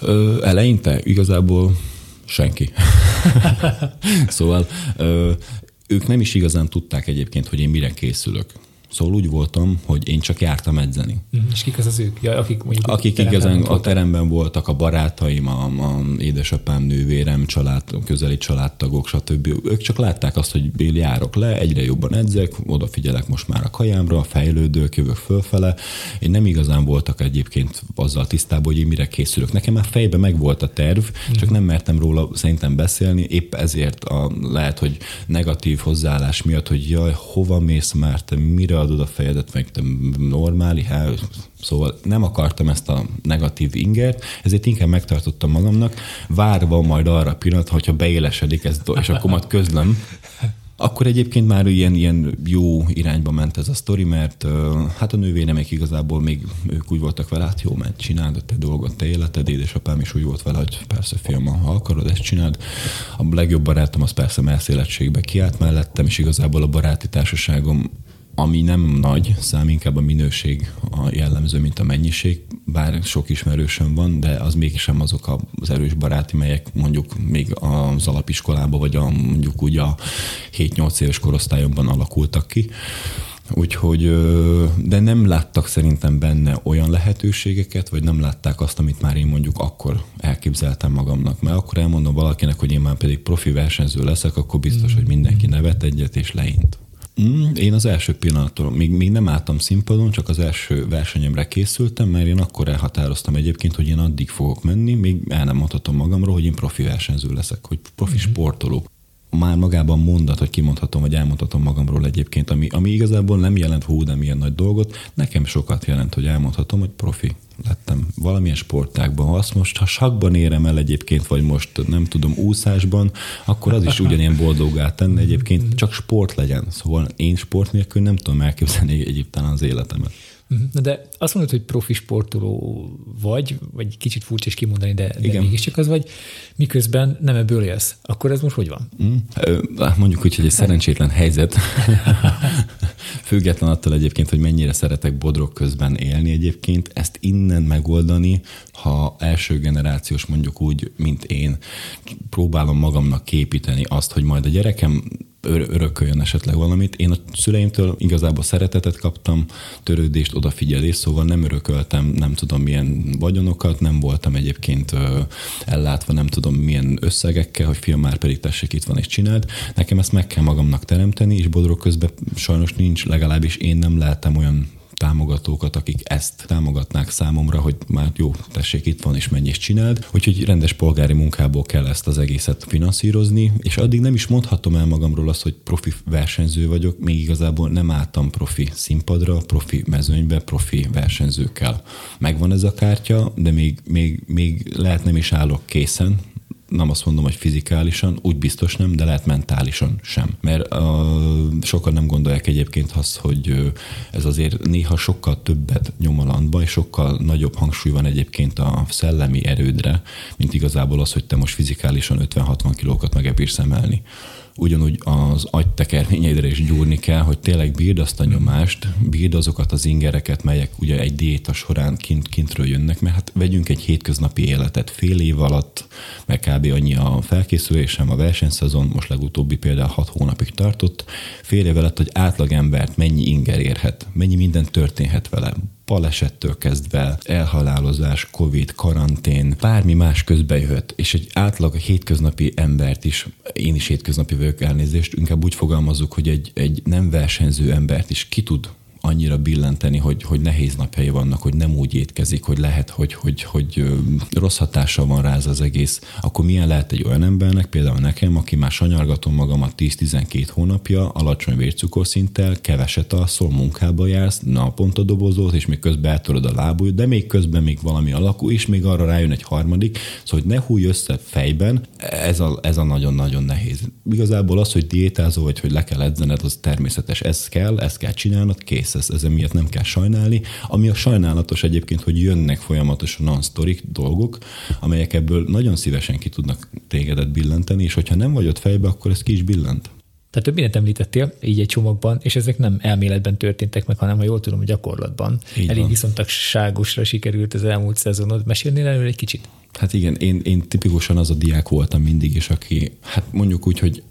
Ö, eleinte igazából senki. szóval ö, ők nem is igazán tudták egyébként, hogy én mire készülök. Szóval úgy voltam, hogy én csak jártam edzeni. Mhm. És kik az az ők? Ja, akik mondjuk akik teremben igazán voltak. a teremben voltak, a barátaim, a, a édesapám, nővérem, család, közeli családtagok, stb. Ők csak látták azt, hogy Bél járok le, egyre jobban edzek, odafigyelek most már a kajámra, fejlődök, jövök fölfele. Én nem igazán voltak egyébként azzal tisztában, hogy én mire készülök. Nekem már fejbe meg volt a terv, csak mhm. nem mertem róla szerintem beszélni, épp ezért a, lehet, hogy negatív hozzáállás miatt, hogy jaj, hova mész már, te mire adod a fejedet, meg te normáli, hát, szóval nem akartam ezt a negatív ingert, ezért inkább megtartottam magamnak, várva majd arra a pillanat, hogyha beélesedik ez, és akkor majd közlöm, akkor egyébként már ilyen, ilyen jó irányba ment ez a sztori, mert hát a nővéremek igazából még ők úgy voltak vele, hát jó, mert csináld a te dolgot, te életed, édesapám is úgy volt vele, hogy persze fiam, ha akarod, ezt csináld. A legjobb barátom az persze merszéletségbe kiállt mellettem, és igazából a baráti társaságom ami nem nagy, szám inkább a minőség a jellemző, mint a mennyiség, bár sok ismerősöm van, de az mégsem azok az erős baráti, melyek mondjuk még az alapiskolában, vagy a, mondjuk úgy a 7-8 éves korosztályomban alakultak ki. Úgyhogy, de nem láttak szerintem benne olyan lehetőségeket, vagy nem látták azt, amit már én mondjuk akkor elképzeltem magamnak. Mert akkor elmondom valakinek, hogy én már pedig profi versenyző leszek, akkor biztos, hogy mindenki nevet egyet és leint. Mm, én az első pillanattól, még, még nem álltam színpadon, csak az első versenyemre készültem, mert én akkor elhatároztam egyébként, hogy én addig fogok menni, még el nem mondhatom magamról, hogy én profi versenyző leszek, hogy profi mm-hmm. sportoló. Már magában mondat, hogy kimondhatom, vagy elmondhatom magamról egyébként, ami, ami igazából nem jelent hú, de milyen nagy dolgot, nekem sokat jelent, hogy elmondhatom, hogy profi lettem valamilyen sportágban. Ha azt most, ha sakban érem el egyébként, vagy most nem tudom, úszásban, akkor az is ugyanilyen boldogá tenne egyébként, csak sport legyen. Szóval én sport nélkül nem tudom elképzelni egyébként az életemet. Mhm. Na de azt mondod, hogy profi sportoló vagy, vagy kicsit furcsa is kimondani, de, de Igen. mégiscsak az vagy, miközben nem ebből élsz. Akkor ez most hogy van? Mm. Mondjuk úgy, hogy egy szerencsétlen helyzet. Független attól egyébként, hogy mennyire szeretek bodrok közben élni egyébként, ezt innen megoldani, ha első generációs mondjuk úgy, mint én, próbálom magamnak képíteni azt, hogy majd a gyerekem örököljön esetleg valamit. Én a szüleimtől igazából szeretetet kaptam, törődést, odafigyelést, szóval nem örököltem nem tudom milyen vagyonokat, nem voltam egyébként ellátva nem tudom milyen összegekkel, hogy fiam már pedig tessék itt van és csináld. Nekem ezt meg kell magamnak teremteni, és bodrok közben sajnos nincs, legalábbis én nem lehetem olyan támogatókat, akik ezt támogatnák számomra, hogy már jó, tessék, itt van, és menj és csináld. Úgyhogy rendes polgári munkából kell ezt az egészet finanszírozni, és addig nem is mondhatom el magamról azt, hogy profi versenyző vagyok, még igazából nem álltam profi színpadra, profi mezőnybe, profi versenyzőkkel. Megvan ez a kártya, de még, még, még lehet nem is állok készen, nem azt mondom, hogy fizikálisan, úgy biztos nem, de lehet mentálisan sem. Mert uh, sokan nem gondolják egyébként azt, hogy ez azért néha sokkal többet nyom a landba, és sokkal nagyobb hangsúly van egyébként a szellemi erődre, mint igazából az, hogy te most fizikálisan 50-60 kilókat meg emelni ugyanúgy az agytekerményeidre is gyúrni kell, hogy tényleg bírd azt a nyomást, bírd azokat az ingereket, melyek ugye egy diéta során kint, kintről jönnek, mert hát vegyünk egy hétköznapi életet. Fél év alatt, meg kb. annyi a felkészülésem, a versenyszezon, most legutóbbi például hat hónapig tartott, fél év alatt, hogy átlagembert mennyi inger érhet, mennyi minden történhet vele balesettől kezdve, elhalálozás, covid, karantén, bármi más közbe jöhet, és egy átlag hétköznapi embert is, én is hétköznapi vagyok elnézést, inkább úgy fogalmazok, hogy egy, egy nem versenyző embert is ki tud annyira billenteni, hogy, hogy nehéz napjai vannak, hogy nem úgy étkezik, hogy lehet, hogy, hogy, hogy rossz hatása van rá ez az egész, akkor milyen lehet egy olyan embernek, például nekem, aki már sanyargatom magamat 10-12 hónapja, alacsony vércukorszinttel, keveset alszol, munkába jársz, naponta dobozolsz, és még közben eltöröd a lábúj, de még közben még valami alakul, és még arra rájön egy harmadik, szóval hogy ne húj össze fejben, ez a, ez a nagyon-nagyon nehéz. Igazából az, hogy diétázol, vagy hogy le kell edzened, az természetes, ez kell, ezt kell csinálnod, kész, ez, ezen miatt nem kell sajnálni. Ami a sajnálatos egyébként, hogy jönnek folyamatosan non-sztorik dolgok, amelyek ebből nagyon szívesen ki tudnak tégedet billenteni, és hogyha nem vagy ott fejbe, akkor ez ki is billent. Tehát több mindent említettél így egy csomagban, és ezek nem elméletben történtek meg, hanem ha jól tudom, gyakorlatban. Így Elég viszontagságosra sikerült az elmúlt szezonod. Mesélnél erről egy kicsit? Hát igen, én, én tipikusan az a diák voltam mindig, és aki, hát mondjuk úgy, hogy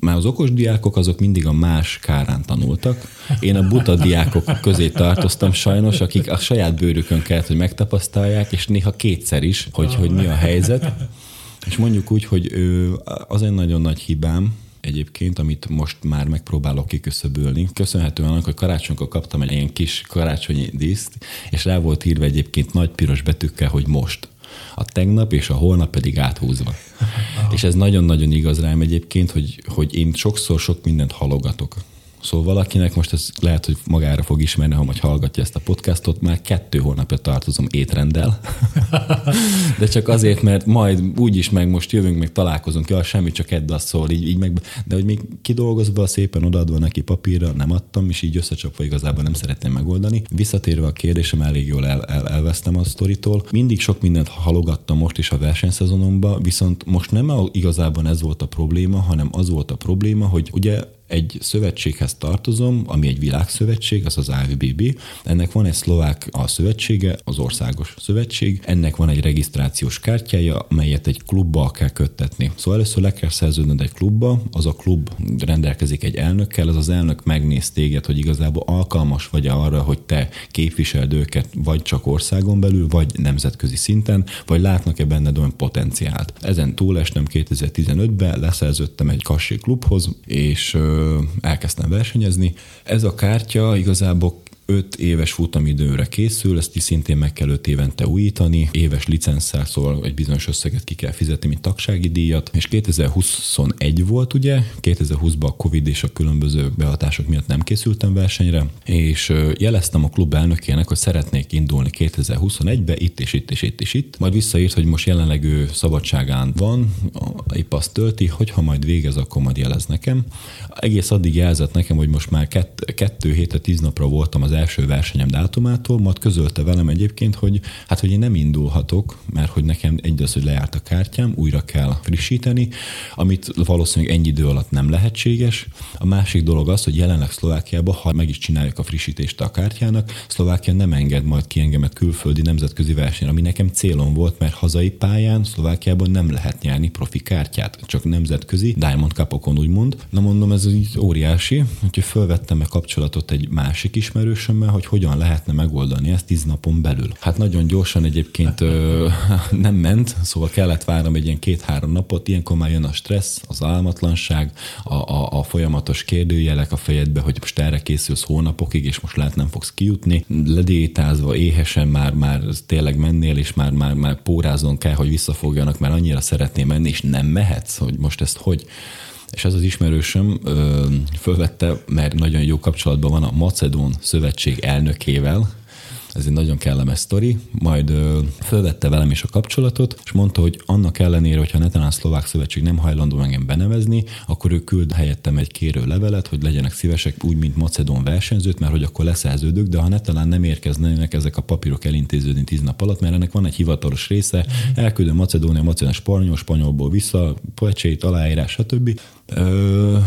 már az okos diákok azok mindig a más kárán tanultak. Én a buta diákok közé tartoztam sajnos, akik a saját bőrükön kellett, hogy megtapasztalják, és néha kétszer is, hogy, hogy mi a helyzet. És mondjuk úgy, hogy az egy nagyon nagy hibám, egyébként, amit most már megpróbálok kiköszöbölni. Köszönhetően annak, hogy karácsonykor kaptam egy ilyen kis karácsonyi díszt, és rá volt írva egyébként nagy piros betűkkel, hogy most a tegnap és a holnap pedig áthúzva. és ez nagyon-nagyon igaz rám egyébként, hogy, hogy én sokszor sok mindent halogatok. Szóval valakinek most ez lehet, hogy magára fog ismerni, ha majd hallgatja ezt a podcastot, már kettő hónapja tartozom étrendel. De csak azért, mert majd úgyis meg most jövünk, meg találkozunk, ja, semmi, csak edd azt szól, így, így meg, de hogy még kidolgozva, szépen odaadva neki papírra, nem adtam, és így összecsapva igazából nem szeretném megoldani. Visszatérve a kérdésem, elég jól el, el, elvesztem a sztoritól. Mindig sok mindent halogattam most is a versenyszezonomba, viszont most nem igazából ez volt a probléma, hanem az volt a probléma, hogy ugye egy szövetséghez tartozom, ami egy világszövetség, az az AVBB. Ennek van egy szlovák a szövetsége, az országos szövetség. Ennek van egy regisztrációs kártyája, amelyet egy klubba kell köttetni. Szóval először le kell szerződnöd egy klubba, az a klub rendelkezik egy elnökkel, az az elnök megnéz téged, hogy igazából alkalmas vagy arra, hogy te képviseld őket vagy csak országon belül, vagy nemzetközi szinten, vagy látnak-e benned olyan potenciált. Ezen túlestem 2015-ben, leszerződtem egy kassi klubhoz, és elkezdtem versenyezni. Ez a kártya igazából 5 éves futamidőre készül, ezt is szintén meg kell 5 évente újítani, éves licenszel, szóval egy bizonyos összeget ki kell fizetni, mint tagsági díjat, és 2021 volt ugye, 2020-ban a Covid és a különböző behatások miatt nem készültem versenyre, és jeleztem a klub elnökének, hogy szeretnék indulni 2021-be, itt és itt és itt és itt. Majd visszaírt, hogy most jelenleg ő szabadságán van, épp azt tölti, hogy ha majd végez, akkor majd jelez nekem. Egész addig jelzett nekem, hogy most már kett, kettő hétre, tíz napra voltam az első versenyem dátumától, majd közölte velem egyébként, hogy hát, hogy én nem indulhatok, mert hogy nekem egy az, hogy lejárt a kártyám, újra kell frissíteni, amit valószínűleg ennyi idő alatt nem lehetséges. A másik dolog az, hogy jelenleg Szlovákiában, ha meg is csináljuk a frissítést a kártyának, Szlovákia nem enged majd ki engemet külföldi nemzetközi versenyre, ami nekem célom volt, mert hazai pályán Szlovákiában nem lehet nyerni profi kártyát, csak nemzetközi Diamond Cupokon úgymond. Na mondom, ez így óriási, úgyhogy fölvettem meg kapcsolatot egy másik ismerős ismerősömmel, hogy hogyan lehetne megoldani ezt tíz napon belül. Hát nagyon gyorsan egyébként ö, nem ment, szóval kellett várnom egy ilyen két-három napot, ilyenkor már jön a stressz, az álmatlanság, a, a, a folyamatos kérdőjelek a fejedbe, hogy most erre készülsz hónapokig, és most lehet nem fogsz kijutni. Ledétázva, éhesen már, már tényleg mennél, és már, már, már pórázon kell, hogy visszafogjanak, mert annyira szeretném menni, és nem mehetsz, hogy most ezt hogy és ez az ismerősöm ö, fölvette, mert nagyon jó kapcsolatban van a Macedón Szövetség elnökével, ez egy nagyon kellemes sztori, majd ö, fölvette velem is a kapcsolatot, és mondta, hogy annak ellenére, hogyha netán a szlovák szövetség nem hajlandó engem benevezni, akkor ő küld helyettem egy kérő levelet, hogy legyenek szívesek úgy, mint Macedón versenyzőt, mert hogy akkor leszerződök, de ha netán nem érkeznének ezek a papírok elintéződni tíz nap alatt, mert ennek van egy hivatalos része, elküldöm Macedónia, Macedónia, spanyol, spanyolból vissza, poecsét, aláírás, stb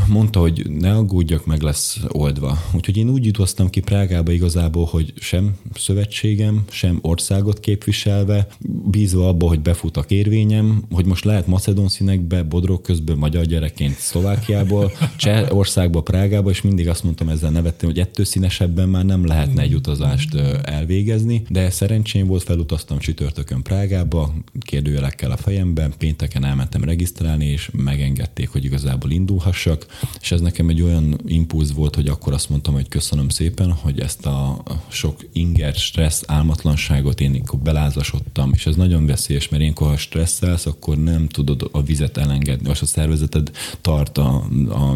Mondta, hogy ne aggódjak, meg lesz oldva. Úgyhogy én úgy jutottam ki Prágába igazából, hogy sem szövetségem, sem országot képviselve, bízva abba, hogy befut a kérvényem, hogy most lehet macedon színekbe, bodrog közben magyar gyerekként Szlovákiából, Cseh országba, Prágába, és mindig azt mondtam ezzel nevettem, hogy ettől színesebben már nem lehetne egy utazást elvégezni, de szerencsém volt, felutaztam csütörtökön Prágába, kérdőjelekkel a fejemben, pénteken elmentem regisztrálni, és megengedték, hogy igazából indulhassak, és ez nekem egy olyan impulz volt, hogy akkor azt mondtam, hogy köszönöm szépen, hogy ezt a sok inger, stressz, álmatlanságot én akkor belázasodtam, és ez nagyon veszélyes, mert ilyenkor, ha stresszelsz, akkor nem tudod a vizet elengedni, és a szervezeted tart a, a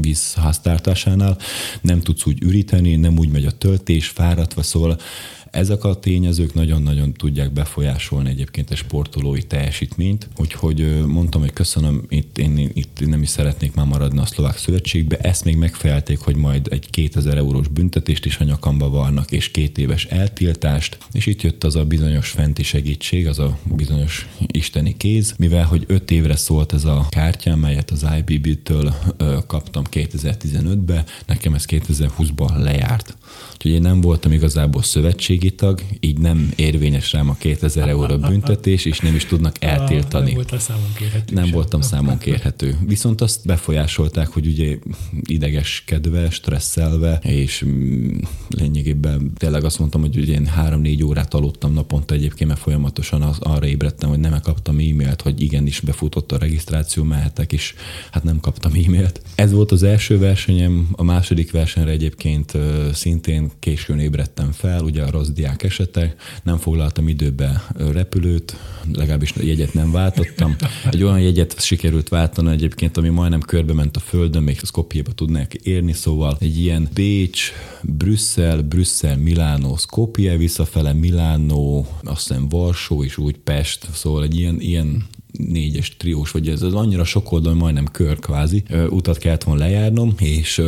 víz háztartásánál, nem tudsz úgy üríteni, nem úgy megy a töltés, fáradva, szóval ezek a tényezők nagyon-nagyon tudják befolyásolni egyébként a sportolói teljesítményt, úgyhogy mondtam, hogy köszönöm, itt én itt nem is szeretnék már maradni a szlovák szövetségbe, ezt még megfelelték, hogy majd egy 2000 eurós büntetést is a nyakamba varnak, és két éves eltiltást, és itt jött az a bizonyos fenti segítség, az a bizonyos isteni kéz, mivel hogy öt évre szólt ez a kártya, melyet az IBB-től kaptam 2015-be, nekem ez 2020-ban lejárt. Úgyhogy én nem voltam igazából szövetségi tag, így nem érvényes rám a 2000 euró büntetés, és nem is tudnak ah, eltiltani. Nem voltam számon kérhető. Nem sem. voltam számon kérhető. Viszont azt befolyásolták, hogy ugye idegeskedve, stresszelve, és mm, lényegében tényleg azt mondtam, hogy ugye én három-négy órát aludtam naponta egyébként, mert folyamatosan az, arra ébredtem, hogy nem kaptam e-mailt, hogy igenis befutott a regisztráció, mehetek, és hát nem kaptam e-mailt. Ez volt az első versenyem, a második versenyre egyébként szintén későn ébredtem fel, ugye a rossz diák esete, nem foglaltam időbe repülőt, legalábbis jegyet nem váltottam. Egy olyan jegyet sikerült váltani egyébként, ami majdnem körbe ment a földön, még Skopjéba tudnák érni, szóval egy ilyen Bécs, Brüsszel, Brüsszel, Milánó, Skopje, visszafele Milánó, azt hiszem Varsó és úgy Pest, szóval egy ilyen, ilyen négyes triós, vagy ez az annyira sok oldal, majdnem kör kvázi utat kellett volna lejárnom, és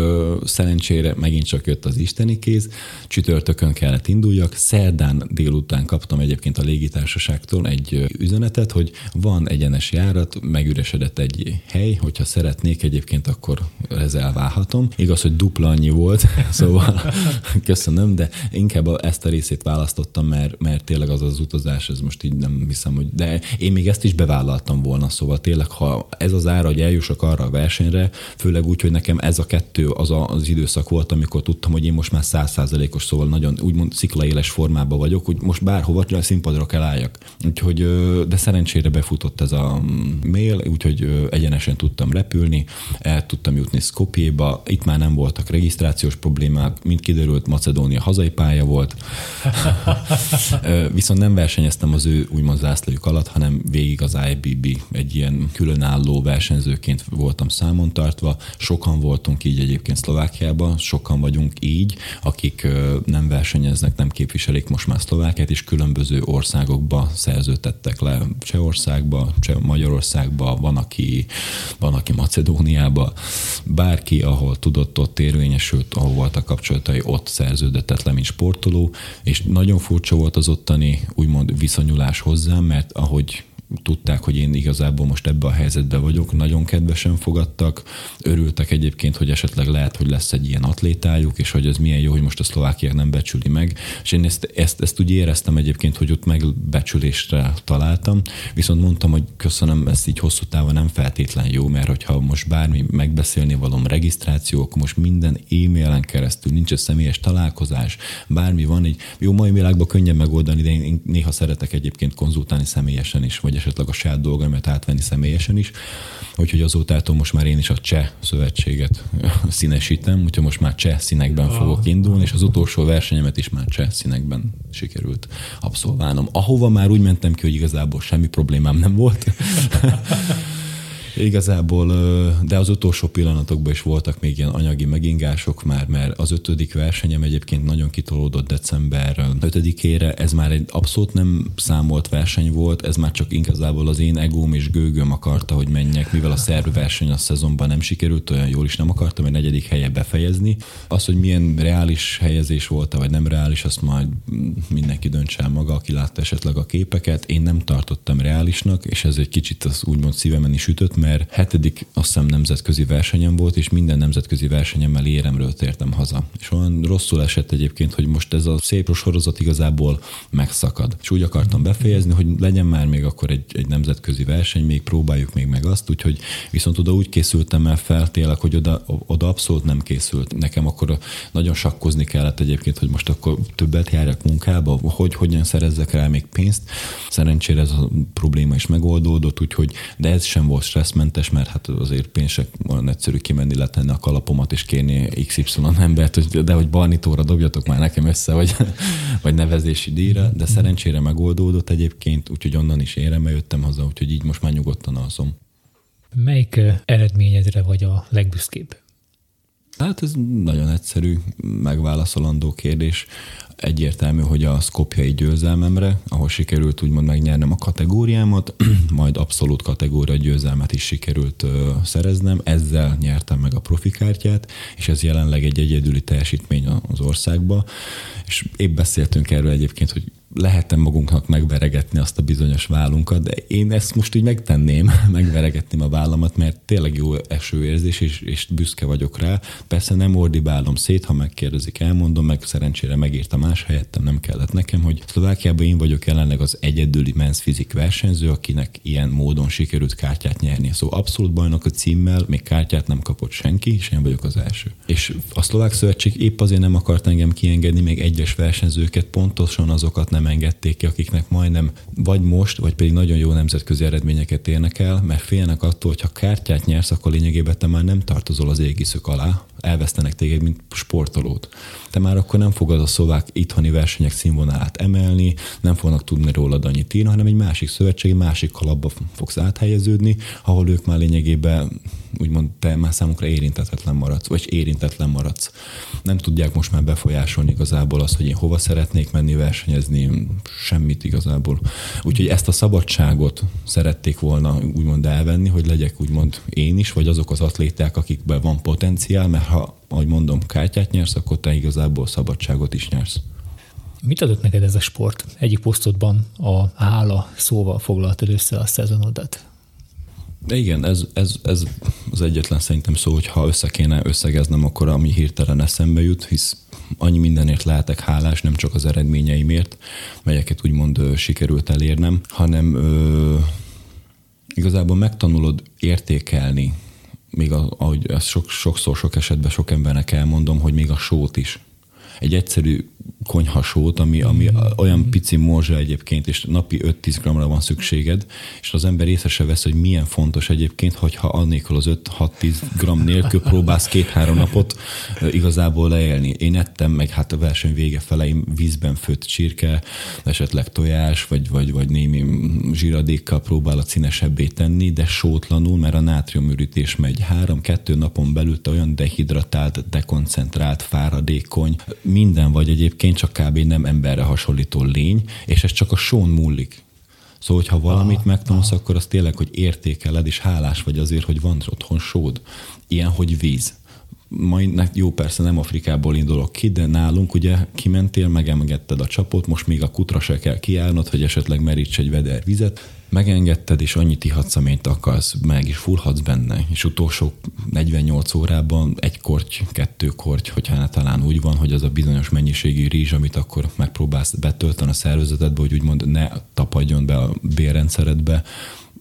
szerencsére megint csak jött az isteni kéz, csütörtökön kellett induljak, szerdán délután kaptam egyébként a légitársaságtól egy üzenetet, hogy van egyenes járat, megüresedett egy hely, hogyha szeretnék egyébként, akkor rezerválhatom. Igaz, hogy dupla annyi volt, szóval köszönöm, de inkább ezt a részét választottam, mert, mert tényleg az az utazás, ez most így nem hiszem, hogy de én még ezt is bevállaltam vállaltam volna. Szóval tényleg, ha ez az ára, hogy eljussak arra a versenyre, főleg úgy, hogy nekem ez a kettő az a, az időszak volt, amikor tudtam, hogy én most már százszázalékos, szóval nagyon úgymond sziklaéles formában vagyok, hogy most bárhova a színpadra kell álljak. Úgyhogy, de szerencsére befutott ez a mail, úgyhogy egyenesen tudtam repülni, el tudtam jutni Skopjéba, itt már nem voltak regisztrációs problémák, mint kiderült, Macedónia hazai pálya volt. Viszont nem versenyeztem az ő úgymond zászlójuk alatt, hanem végig az IB BB egy ilyen különálló versenyzőként voltam számon tartva. Sokan voltunk így egyébként Szlovákiában, sokan vagyunk így, akik nem versenyeznek, nem képviselik most már Szlovákiát, és különböző országokba szerződtettek le. Csehországba, Cseh, Magyarországba, van aki, van aki Macedóniába. Bárki, ahol tudott, ott érvényesült, ahol voltak kapcsolatai, ott szerződött le, mint sportoló, és nagyon furcsa volt az ottani úgymond viszonyulás hozzám, mert ahogy tudták, hogy én igazából most ebbe a helyzetbe vagyok, nagyon kedvesen fogadtak, örültek egyébként, hogy esetleg lehet, hogy lesz egy ilyen atlétájuk, és hogy ez milyen jó, hogy most a szlovákiák nem becsüli meg, és én ezt, ezt, ezt úgy éreztem egyébként, hogy ott megbecsülésre találtam, viszont mondtam, hogy köszönöm, ezt így hosszú távon nem feltétlen jó, mert hogyha most bármi megbeszélni valom regisztráció, akkor most minden e-mailen keresztül nincs egy személyes találkozás, bármi van, egy jó mai világban könnyen megoldani, de én néha szeretek egyébként konzultálni személyesen is, vagy esetleg a saját dolgaimat átvenni személyesen is. Úgyhogy azótától most már én is a cseh szövetséget színesítem, úgyhogy most már cseh színekben fogok indulni, és az utolsó versenyemet is már cseh színekben sikerült abszolválnom. Ahova már úgy mentem ki, hogy igazából semmi problémám nem volt. Igazából, de az utolsó pillanatokban is voltak még ilyen anyagi megingások már, mert az ötödik versenyem egyébként nagyon kitolódott december 5-ére, ez már egy abszolút nem számolt verseny volt, ez már csak igazából az én egóm és gőgöm akarta, hogy menjek, mivel a szerb verseny a szezonban nem sikerült, olyan jól is nem akartam egy negyedik helye befejezni. Az, hogy milyen reális helyezés volt, vagy nem reális, azt majd mindenki döntse el maga, aki látta esetleg a képeket. Én nem tartottam reálisnak, és ez egy kicsit az úgymond szívemen is ütött, mert hetedik azt hiszem nemzetközi versenyem volt, és minden nemzetközi versenyemmel éremről tértem haza. És olyan rosszul esett egyébként, hogy most ez a szép sorozat igazából megszakad. És úgy akartam befejezni, hogy legyen már még akkor egy, egy nemzetközi verseny, még próbáljuk még meg azt, úgyhogy viszont oda úgy készültem el fel hogy oda, oda abszolút nem készült. Nekem akkor nagyon sakkozni kellett egyébként, hogy most akkor többet járjak munkába, hogy hogyan szerezzek rá még pénzt. Szerencsére ez a probléma is megoldódott, úgyhogy, de ez sem volt stresszmentes, mert hát azért pénzek olyan egyszerű kimenni, letenni a kalapomat és kérni XY embert, hogy, de hogy barnitóra dobjatok már nekem össze, vagy, vagy nevezési díjra, de szerencsére megoldódott egyébként, úgyhogy onnan is érem, jöttem haza, úgyhogy így most már nyugodtan alszom. Melyik eredményedre vagy a legbüszkébb? Hát ez nagyon egyszerű, megválaszolandó kérdés. Egyértelmű, hogy a szkopjai győzelmemre, ahol sikerült úgymond megnyernem a kategóriámat, majd abszolút kategória győzelmet is sikerült ö, szereznem, ezzel nyertem meg a profikártyát, és ez jelenleg egy egyedüli teljesítmény az országba, és épp beszéltünk erről egyébként, hogy lehetem magunknak megveregetni azt a bizonyos vállunkat, de én ezt most így megtenném, megveregetném a vállamat, mert tényleg jó esőérzés, és, és büszke vagyok rá. Persze nem ordibálom szét, ha megkérdezik, elmondom, meg szerencsére megírta más helyettem, nem kellett nekem, hogy Szlovákiában én vagyok jelenleg az egyedüli men's fizik versenyző, akinek ilyen módon sikerült kártyát nyerni. Szóval abszolút bajnok a címmel, még kártyát nem kapott senki, és én vagyok az első. És a szlovák szövetség épp azért nem akart engem kiengedni, még egyes versenyzőket, pontosan azokat nem engedték ki, akiknek majdnem vagy most, vagy pedig nagyon jó nemzetközi eredményeket érnek el, mert félnek attól, hogy ha kártyát nyersz, akkor lényegében te már nem tartozol az égiszök alá, elvesztenek téged, mint sportolót. Te már akkor nem fogod a szlovák itthoni versenyek színvonalát emelni, nem fognak tudni rólad annyit írni, hanem egy másik szövetség, másik kalapba fogsz áthelyeződni, ahol ők már lényegében úgymond te már számukra érintetlen maradsz, vagy érintetlen maradsz. Nem tudják most már befolyásolni igazából azt, hogy én hova szeretnék menni versenyezni, semmit igazából. Úgyhogy ezt a szabadságot szerették volna úgymond elvenni, hogy legyek úgymond én is, vagy azok az atléták, akikben van potenciál, mert ha, ahogy mondom, kártyát nyersz, akkor te igazából szabadságot is nyersz. Mit adott neked ez a sport? Egyik posztodban a hála szóval foglaltad össze a szezonodat. De igen, ez, ez, ez az egyetlen szerintem szó, hogy ha össze kéne összegeznem, akkor ami hirtelen eszembe jut, hisz annyi mindenért lehetek hálás, nem csak az eredményeimért, melyeket úgymond sikerült elérnem, hanem ö, igazából megtanulod értékelni, még a, ahogy ezt sok, sokszor, sok esetben sok embernek elmondom, hogy még a sót is. Egy egyszerű konyhasót, ami, ami mm. olyan pici morzsa egyébként, és napi 5-10 gramra van szükséged, és az ember észre se vesz, hogy milyen fontos egyébként, hogyha annélkül az 5-6-10 gram nélkül próbálsz két-három napot igazából leélni. Én ettem, meg hát a verseny vége feleim vízben főtt csirke, esetleg tojás, vagy, vagy, vagy némi zsíradékkal próbál a színesebbé tenni, de sótlanul, mert a nátriumürítés megy. Három-kettő napon belül te olyan dehidratált, dekoncentrált, fáradékony, minden vagy egyébként csak kb. nem emberre hasonlító lény, és ez csak a són múlik. Szóval, hogyha valamit aha, megtanulsz, aha. akkor az tényleg, hogy értékeled, és hálás vagy azért, hogy van otthon sód. Ilyen, hogy víz. Majd jó, persze nem Afrikából indulok ki, de nálunk ugye kimentél, megemgetted a csapot, most még a kutra se kell kiállnod, hogy esetleg meríts egy veder vizet, megengedted, és annyit ihatsz, amennyit akarsz, meg is fullhatsz benne, és utolsó 48 órában egy korty, kettő korty, hogyha hát talán úgy van, hogy az a bizonyos mennyiségű rizs, amit akkor megpróbálsz betölteni a szervezetedbe, hogy úgymond ne tapadjon be a bérrendszeredbe,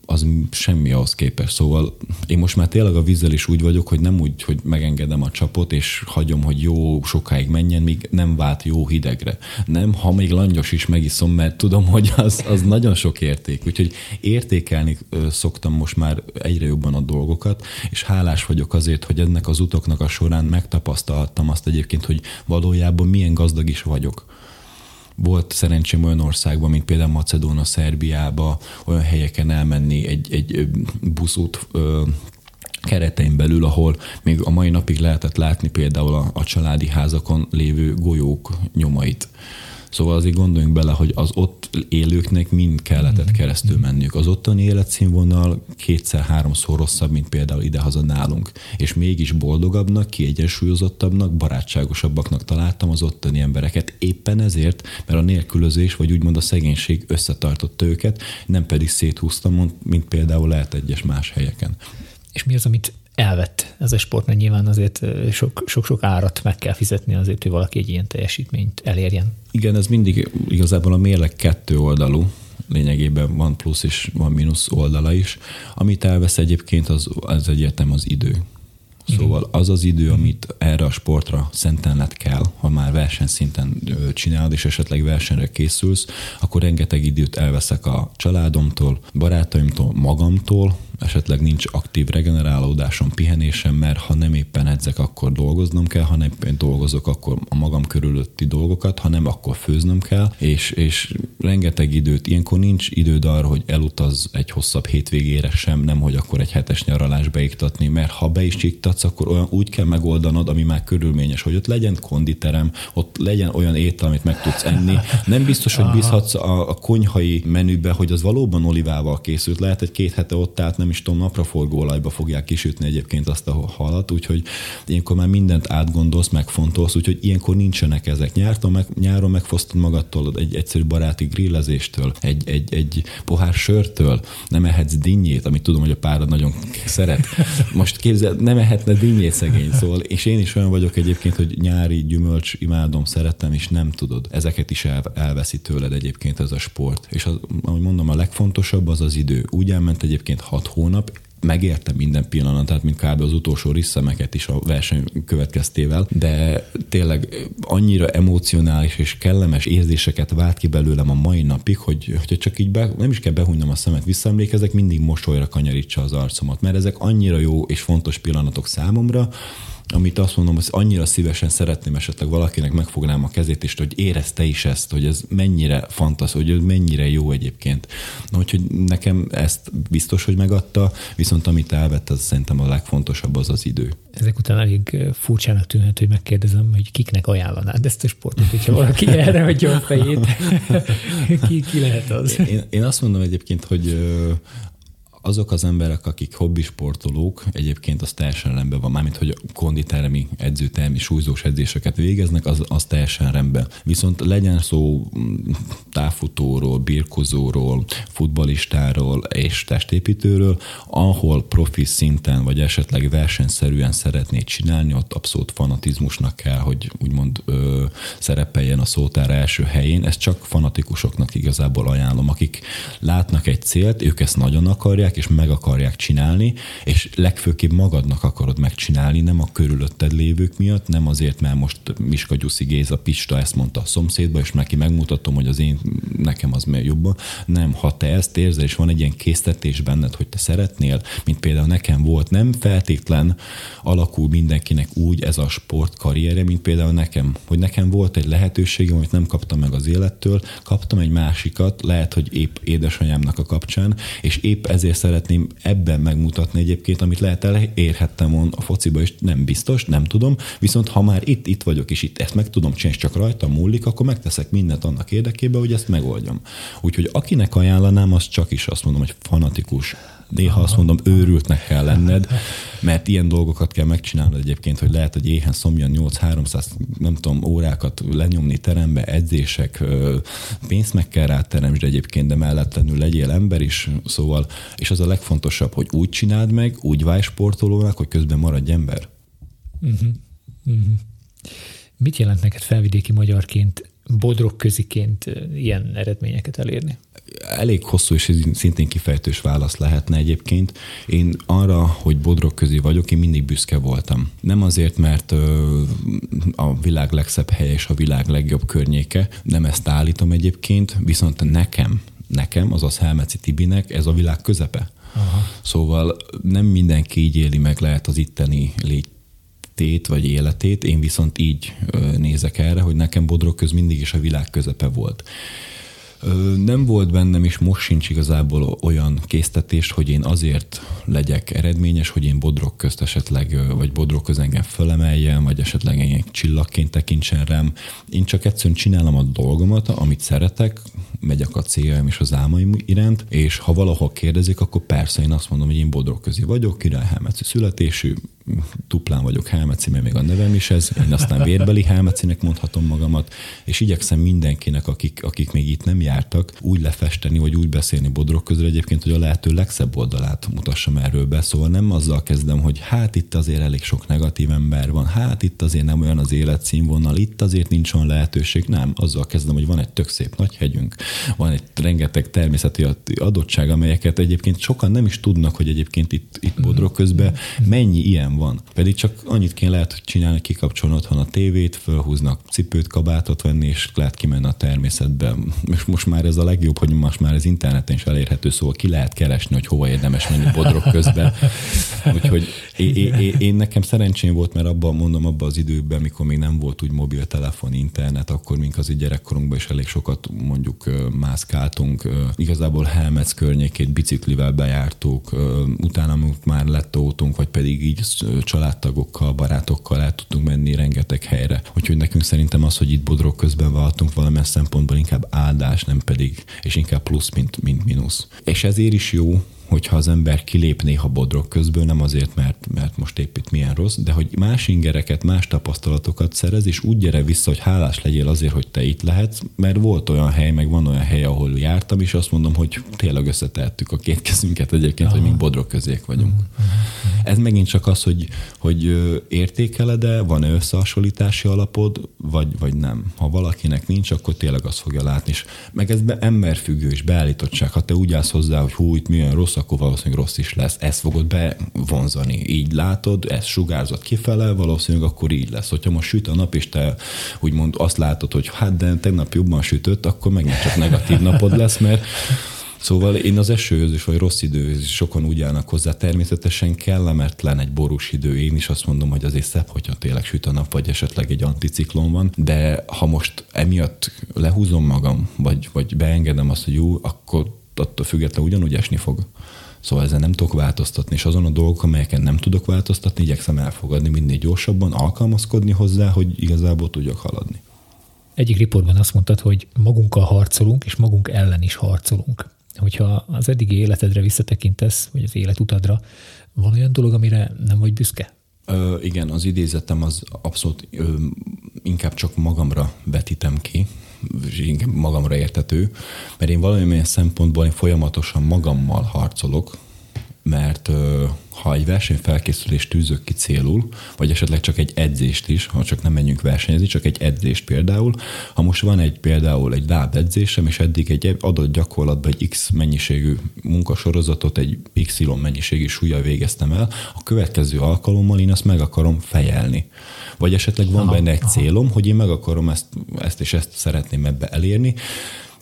az semmi ahhoz képest. Szóval én most már tényleg a vízzel is úgy vagyok, hogy nem úgy, hogy megengedem a csapot, és hagyom, hogy jó sokáig menjen, míg nem vált jó hidegre. Nem, ha még langyos is megiszom, mert tudom, hogy az, az nagyon sok érték. Úgyhogy értékelni szoktam most már egyre jobban a dolgokat, és hálás vagyok azért, hogy ennek az utoknak a során megtapasztaltam azt egyébként, hogy valójában milyen gazdag is vagyok volt szerencsém olyan országban, mint például Macedóna, Szerbiába, olyan helyeken elmenni egy, egy buszút keretein belül, ahol még a mai napig lehetett látni például a, a családi házakon lévő golyók nyomait. Szóval azért gondoljunk bele, hogy az ott élőknek mind kellett keresztül menniük. Az ottani életszínvonal kétszer-háromszor rosszabb, mint például idehaza nálunk. És mégis boldogabbnak, kiegyensúlyozottabbnak, barátságosabbaknak találtam az ottani embereket. Éppen ezért, mert a nélkülözés, vagy úgymond a szegénység összetartotta őket, nem pedig széthúztam, mint például lehet egyes más helyeken. És mi az, amit elvett ez a sport, mert nyilván azért sok-sok árat meg kell fizetni azért, hogy valaki egy ilyen teljesítményt elérjen. Igen, ez mindig igazából a mérleg kettő oldalú, lényegében van plusz és van mínusz oldala is. Amit elvesz egyébként, az, az egyértelmű az idő. Szóval az az idő, amit erre a sportra szentenlet kell, ha már versenyszinten csinálod, és esetleg versenyre készülsz, akkor rengeteg időt elveszek a családomtól, barátaimtól, magamtól, esetleg nincs aktív regenerálódásom, pihenésem, mert ha nem éppen edzek, akkor dolgoznom kell, ha nem éppen dolgozok, akkor a magam körülötti dolgokat, ha nem, akkor főznöm kell, és, és rengeteg időt, ilyenkor nincs időd arra, hogy elutaz egy hosszabb hétvégére sem, nem, hogy akkor egy hetes nyaralás beiktatni, mert ha be is iktatsz, akkor olyan úgy kell megoldanod, ami már körülményes, hogy ott legyen konditerem, ott legyen olyan étel, amit meg tudsz enni. Nem biztos, hogy bízhatsz a, a konyhai menübe, hogy az valóban olivával készült. Lehet egy két hete ott állt, nem is tudom, napraforgó olajba fogják kisütni egyébként azt a halat, úgyhogy ilyenkor már mindent átgondolsz, megfontolsz, úgyhogy ilyenkor nincsenek ezek. Nyárton meg, nyáron megfosztod magadtól egy egyszerű baráti grillezéstől, egy, egy, egy pohár sörtől, nem ehetsz dinnyét, amit tudom, hogy a párod nagyon szeret. Most képzel, nem ehetne dinnyét szegény, szóval, és én is olyan vagyok egyébként, hogy nyári gyümölcs imádom, szeretem, és nem tudod. Ezeket is el, elveszi tőled egyébként ez a sport. És az, ahogy mondom, a legfontosabb az az idő. Úgy elment egyébként hat hónap, megérte minden pillanatát, mint kb. az utolsó risszemeket is a verseny következtével, de tényleg annyira emocionális és kellemes érzéseket vált ki belőlem a mai napig, hogy, hogy csak így be, nem is kell behújnom a szemet, visszaemlékezek, mindig mosolyra kanyarítsa az arcomat, mert ezek annyira jó és fontos pillanatok számomra, amit azt mondom, hogy annyira szívesen szeretném esetleg valakinek megfognám a kezét, és hogy érezte is ezt, hogy ez mennyire fantasztikus, hogy ez mennyire jó egyébként. Na, úgyhogy nekem ezt biztos, hogy megadta, viszont amit elvett, az szerintem a legfontosabb az az idő. Ezek után elég furcsának tűnhet, hogy megkérdezem, hogy kiknek ajánlanád ezt a sportot, hogyha valaki erre hagyja a fejét. ki, ki lehet az? Én, én azt mondom egyébként, hogy azok az emberek, akik hobbisportolók, egyébként az teljesen rendben van, mármint hogy konditermi, edzőtermi, súlyzós edzéseket végeznek, az, az teljesen rendben. Viszont legyen szó mm, távfutóról, birkozóról, futbalistáról és testépítőről, ahol profi szinten, vagy esetleg versenyszerűen szeretné csinálni, ott abszolút fanatizmusnak kell, hogy úgymond ö, szerepeljen a szótár első helyén. Ezt csak fanatikusoknak igazából ajánlom, akik látnak egy célt, ők ezt nagyon akarják, akarják, és meg akarják csinálni, és legfőképp magadnak akarod megcsinálni, nem a körülötted lévők miatt, nem azért, mert most Miska Gyuszi Géza Pista ezt mondta a szomszédba, és neki megmutatom, hogy az én, nekem az még jobban. Nem, ha te ezt érzed, és van egy ilyen késztetés benned, hogy te szeretnél, mint például nekem volt, nem feltétlen alakul mindenkinek úgy ez a sport karrierje, mint például nekem, hogy nekem volt egy lehetőségem, amit nem kaptam meg az élettől, kaptam egy másikat, lehet, hogy épp édesanyámnak a kapcsán, és épp ezért szeretném ebben megmutatni egyébként, amit lehet elérhettem a fociba, és nem biztos, nem tudom, viszont ha már itt, itt vagyok, és itt ezt meg tudom csinálni, csak rajta múlik, akkor megteszek mindent annak érdekében, hogy ezt megoldjam. Úgyhogy akinek ajánlanám, az csak is azt mondom, hogy fanatikus néha azt mondom, őrültnek kell lenned, mert ilyen dolgokat kell megcsinálnod egyébként, hogy lehet, hogy éhen szomjan 8-300, nem tudom, órákat lenyomni terembe, edzések, pénzt meg kell rá teremtsd egyébként, de mellettenül legyél ember is, szóval, és az a legfontosabb, hogy úgy csináld meg, úgy válj sportolónak, hogy közben maradj ember. Uh-huh. Uh-huh. Mit jelent neked felvidéki magyarként bodrok köziként ilyen eredményeket elérni? Elég hosszú és szintén kifejtős válasz lehetne egyébként. Én arra, hogy bodrok közi vagyok, én mindig büszke voltam. Nem azért, mert a világ legszebb helye és a világ legjobb környéke, nem ezt állítom egyébként, viszont nekem, nekem, azaz Helmeci Tibinek ez a világ közepe. Aha. Szóval nem mindenki így éli meg lehet az itteni légy tét vagy életét, én viszont így nézek erre, hogy nekem Bodrog köz mindig is a világ közepe volt. Nem volt bennem, és most sincs igazából olyan késztetés, hogy én azért legyek eredményes, hogy én bodrok közt esetleg, vagy bodrok köz engem fölemeljen, vagy esetleg engem csillagként tekintsen rám. Én csak egyszerűen csinálom a dolgomat, amit szeretek, megyek a céljaim és az álmaim iránt, és ha valahol kérdezik, akkor persze én azt mondom, hogy én bodrok közi vagyok, királyhelmeci születésű, tuplán vagyok Helmeci, mert még a nevem is ez, én aztán vérbeli Helmecinek mondhatom magamat, és igyekszem mindenkinek, akik, akik még itt nem jártak, úgy lefesteni, vagy úgy beszélni Bodrog közül egyébként, hogy a lehető legszebb oldalát mutassam erről be. Szóval nem azzal kezdem, hogy hát itt azért elég sok negatív ember van, hát itt azért nem olyan az életszínvonal, itt azért nincs olyan lehetőség. Nem, azzal kezdem, hogy van egy tök szép nagy hegyünk, van egy rengeteg természeti adottság, amelyeket egyébként sokan nem is tudnak, hogy egyébként itt, itt Bodrog közben mennyi ilyen van. Pedig csak annyit kéne lehet csinálni, kikapcsolni otthon a tévét, fölhúznak cipőt, kabátot venni, és lehet kimenni a természetbe. És most már ez a legjobb, hogy most már az interneten is elérhető, szóval ki lehet keresni, hogy hova érdemes menni bodrok közben. Úgyhogy én, én, én, nekem szerencsém volt, mert abban mondom, abban az időben, mikor még nem volt úgy mobiltelefon, internet, akkor mink az gyerekkorunkban is elég sokat mondjuk mászkáltunk. Igazából Helmec környékét biciklivel bejártuk, utána már lett autónk, vagy pedig így családtagokkal, barátokkal el tudtunk menni rengeteg helyre. Úgyhogy nekünk szerintem az, hogy itt Bodrog közben váltunk valamilyen szempontból inkább áldás, nem pedig, és inkább plusz, mint, mint mínusz. És ezért is jó, hogyha az ember kilép néha bodrok közből, nem azért, mert, mert most épp itt milyen rossz, de hogy más ingereket, más tapasztalatokat szerez, és úgy gyere vissza, hogy hálás legyél azért, hogy te itt lehetsz, mert volt olyan hely, meg van olyan hely, ahol jártam, és azt mondom, hogy tényleg összetettük a két kezünket egyébként, Aha. hogy mi bodrok közék vagyunk. Uh-huh. Ez megint csak az, hogy, hogy értékeled-e, van-e összehasonlítási alapod, vagy, vagy nem. Ha valakinek nincs, akkor tényleg azt fogja látni. És meg ez be, emberfüggő és beállítottság. Ha te úgy állsz hozzá, hogy hú, itt milyen rossz, akkor valószínűleg rossz is lesz. Ezt fogod bevonzani. Így látod, ezt sugárzott kifele, valószínűleg akkor így lesz. Hogyha most süt a nap, és te úgymond azt látod, hogy hát de tegnap jobban sütött, akkor megint csak negatív napod lesz, mert Szóval én az esőhöz is, vagy rossz időhöz is sokan úgy állnak hozzá. Természetesen kellemetlen egy borús idő. Én is azt mondom, hogy azért szebb, hogyha tényleg süt a nap, vagy esetleg egy anticiklon van. De ha most emiatt lehúzom magam, vagy, vagy beengedem azt, hogy jó, akkor attól függetlenül ugyanúgy esni fog. Szóval ezen nem tudok változtatni, és azon a dolgok, amelyeken nem tudok változtatni, igyekszem elfogadni minél gyorsabban, alkalmazkodni hozzá, hogy igazából tudjak haladni. Egyik riportban azt mondtad, hogy magunkkal harcolunk, és magunk ellen is harcolunk. Hogyha az eddigi életedre visszatekintesz, vagy az életutadra, van olyan dolog, amire nem vagy büszke? Ö, igen, az idézetem az abszolút ö, inkább csak magamra vetítem ki, inkább magamra értető, mert én valamilyen szempontból én folyamatosan magammal harcolok, mert ha egy versenyfelkészülést tűzök ki célul, vagy esetleg csak egy edzést is, ha csak nem menjünk versenyezni, csak egy edzést például, ha most van egy például egy edzésem, és eddig egy adott gyakorlatban egy X mennyiségű munkasorozatot, egy XY mennyiségű súlya végeztem el, a következő alkalommal én azt meg akarom fejelni. Vagy esetleg van aha, benne egy aha. célom, hogy én meg akarom ezt, ezt és ezt szeretném ebbe elérni,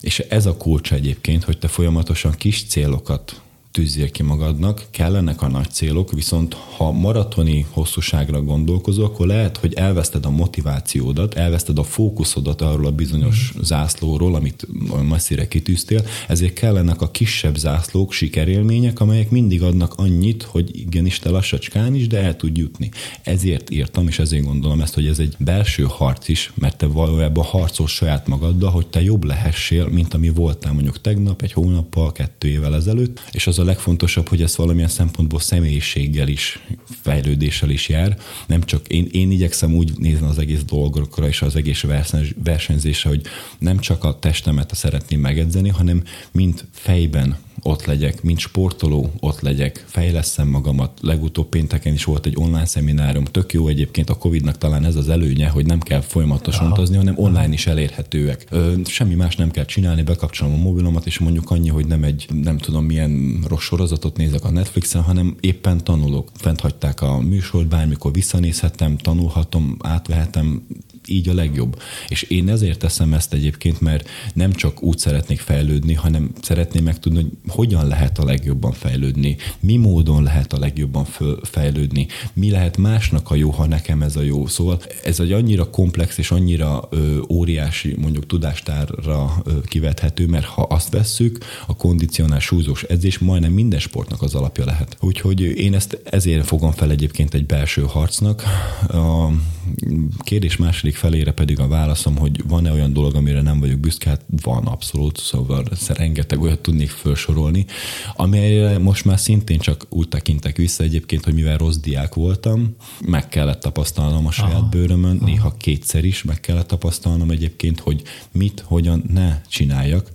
és ez a kulcs egyébként, hogy te folyamatosan kis célokat tűzzél ki magadnak, kellenek a nagy célok, viszont ha maratoni hosszúságra gondolkozol, akkor lehet, hogy elveszted a motivációdat, elveszted a fókuszodat arról a bizonyos mm. zászlóról, amit messzire kitűztél, ezért kellenek a kisebb zászlók, sikerélmények, amelyek mindig adnak annyit, hogy igenis te lassacskán is, de el tud jutni. Ezért írtam, és ezért gondolom ezt, hogy ez egy belső harc is, mert te valójában harcol saját magaddal, hogy te jobb lehessél, mint ami voltál mondjuk tegnap, egy hónappal, kettő évvel ezelőtt, és az a legfontosabb, hogy ez valamilyen szempontból személyiséggel is, fejlődéssel is jár. Nem csak én, én igyekszem úgy nézni az egész dolgokra és az egész versenyzésre, hogy nem csak a testemet szeretném megedzeni, hanem mint fejben ott legyek, mint sportoló ott legyek, fejleszem magamat. Legutóbb pénteken is volt egy online szeminárium, tök jó egyébként a Covid-nak talán ez az előnye, hogy nem kell folyamatosan utazni, hanem online is elérhetőek. Ö, semmi más nem kell csinálni, bekapcsolom a mobilomat, és mondjuk annyi, hogy nem egy, nem tudom milyen rossz sorozatot nézek a Netflixen, hanem éppen tanulok. Fent hagyták a műsort, bármikor visszanézhetem, tanulhatom, átvehetem, így a legjobb. És én ezért teszem ezt egyébként, mert nem csak úgy szeretnék fejlődni, hanem szeretném megtudni, hogy hogyan lehet a legjobban fejlődni, mi módon lehet a legjobban fejlődni, mi lehet másnak a jó, ha nekem ez a jó. Szóval ez egy annyira komplex és annyira ö, óriási mondjuk tudástárra ö, kivethető, mert ha azt vesszük, a kondicionál súlyzós edzés majdnem minden sportnak az alapja lehet. Úgyhogy én ezt ezért fogom fel egyébként egy belső harcnak. A kérdés második felére pedig a válaszom, hogy van-e olyan dolog, amire nem vagyok büszke? Hát van abszolút, szóval rengeteg olyat tudnék felsorolni, amelyre most már szintén csak úgy tekintek vissza egyébként, hogy mivel rossz diák voltam, meg kellett tapasztalnom a saját Aha. bőrömön, Aha. néha kétszer is meg kellett tapasztalnom egyébként, hogy mit, hogyan ne csináljak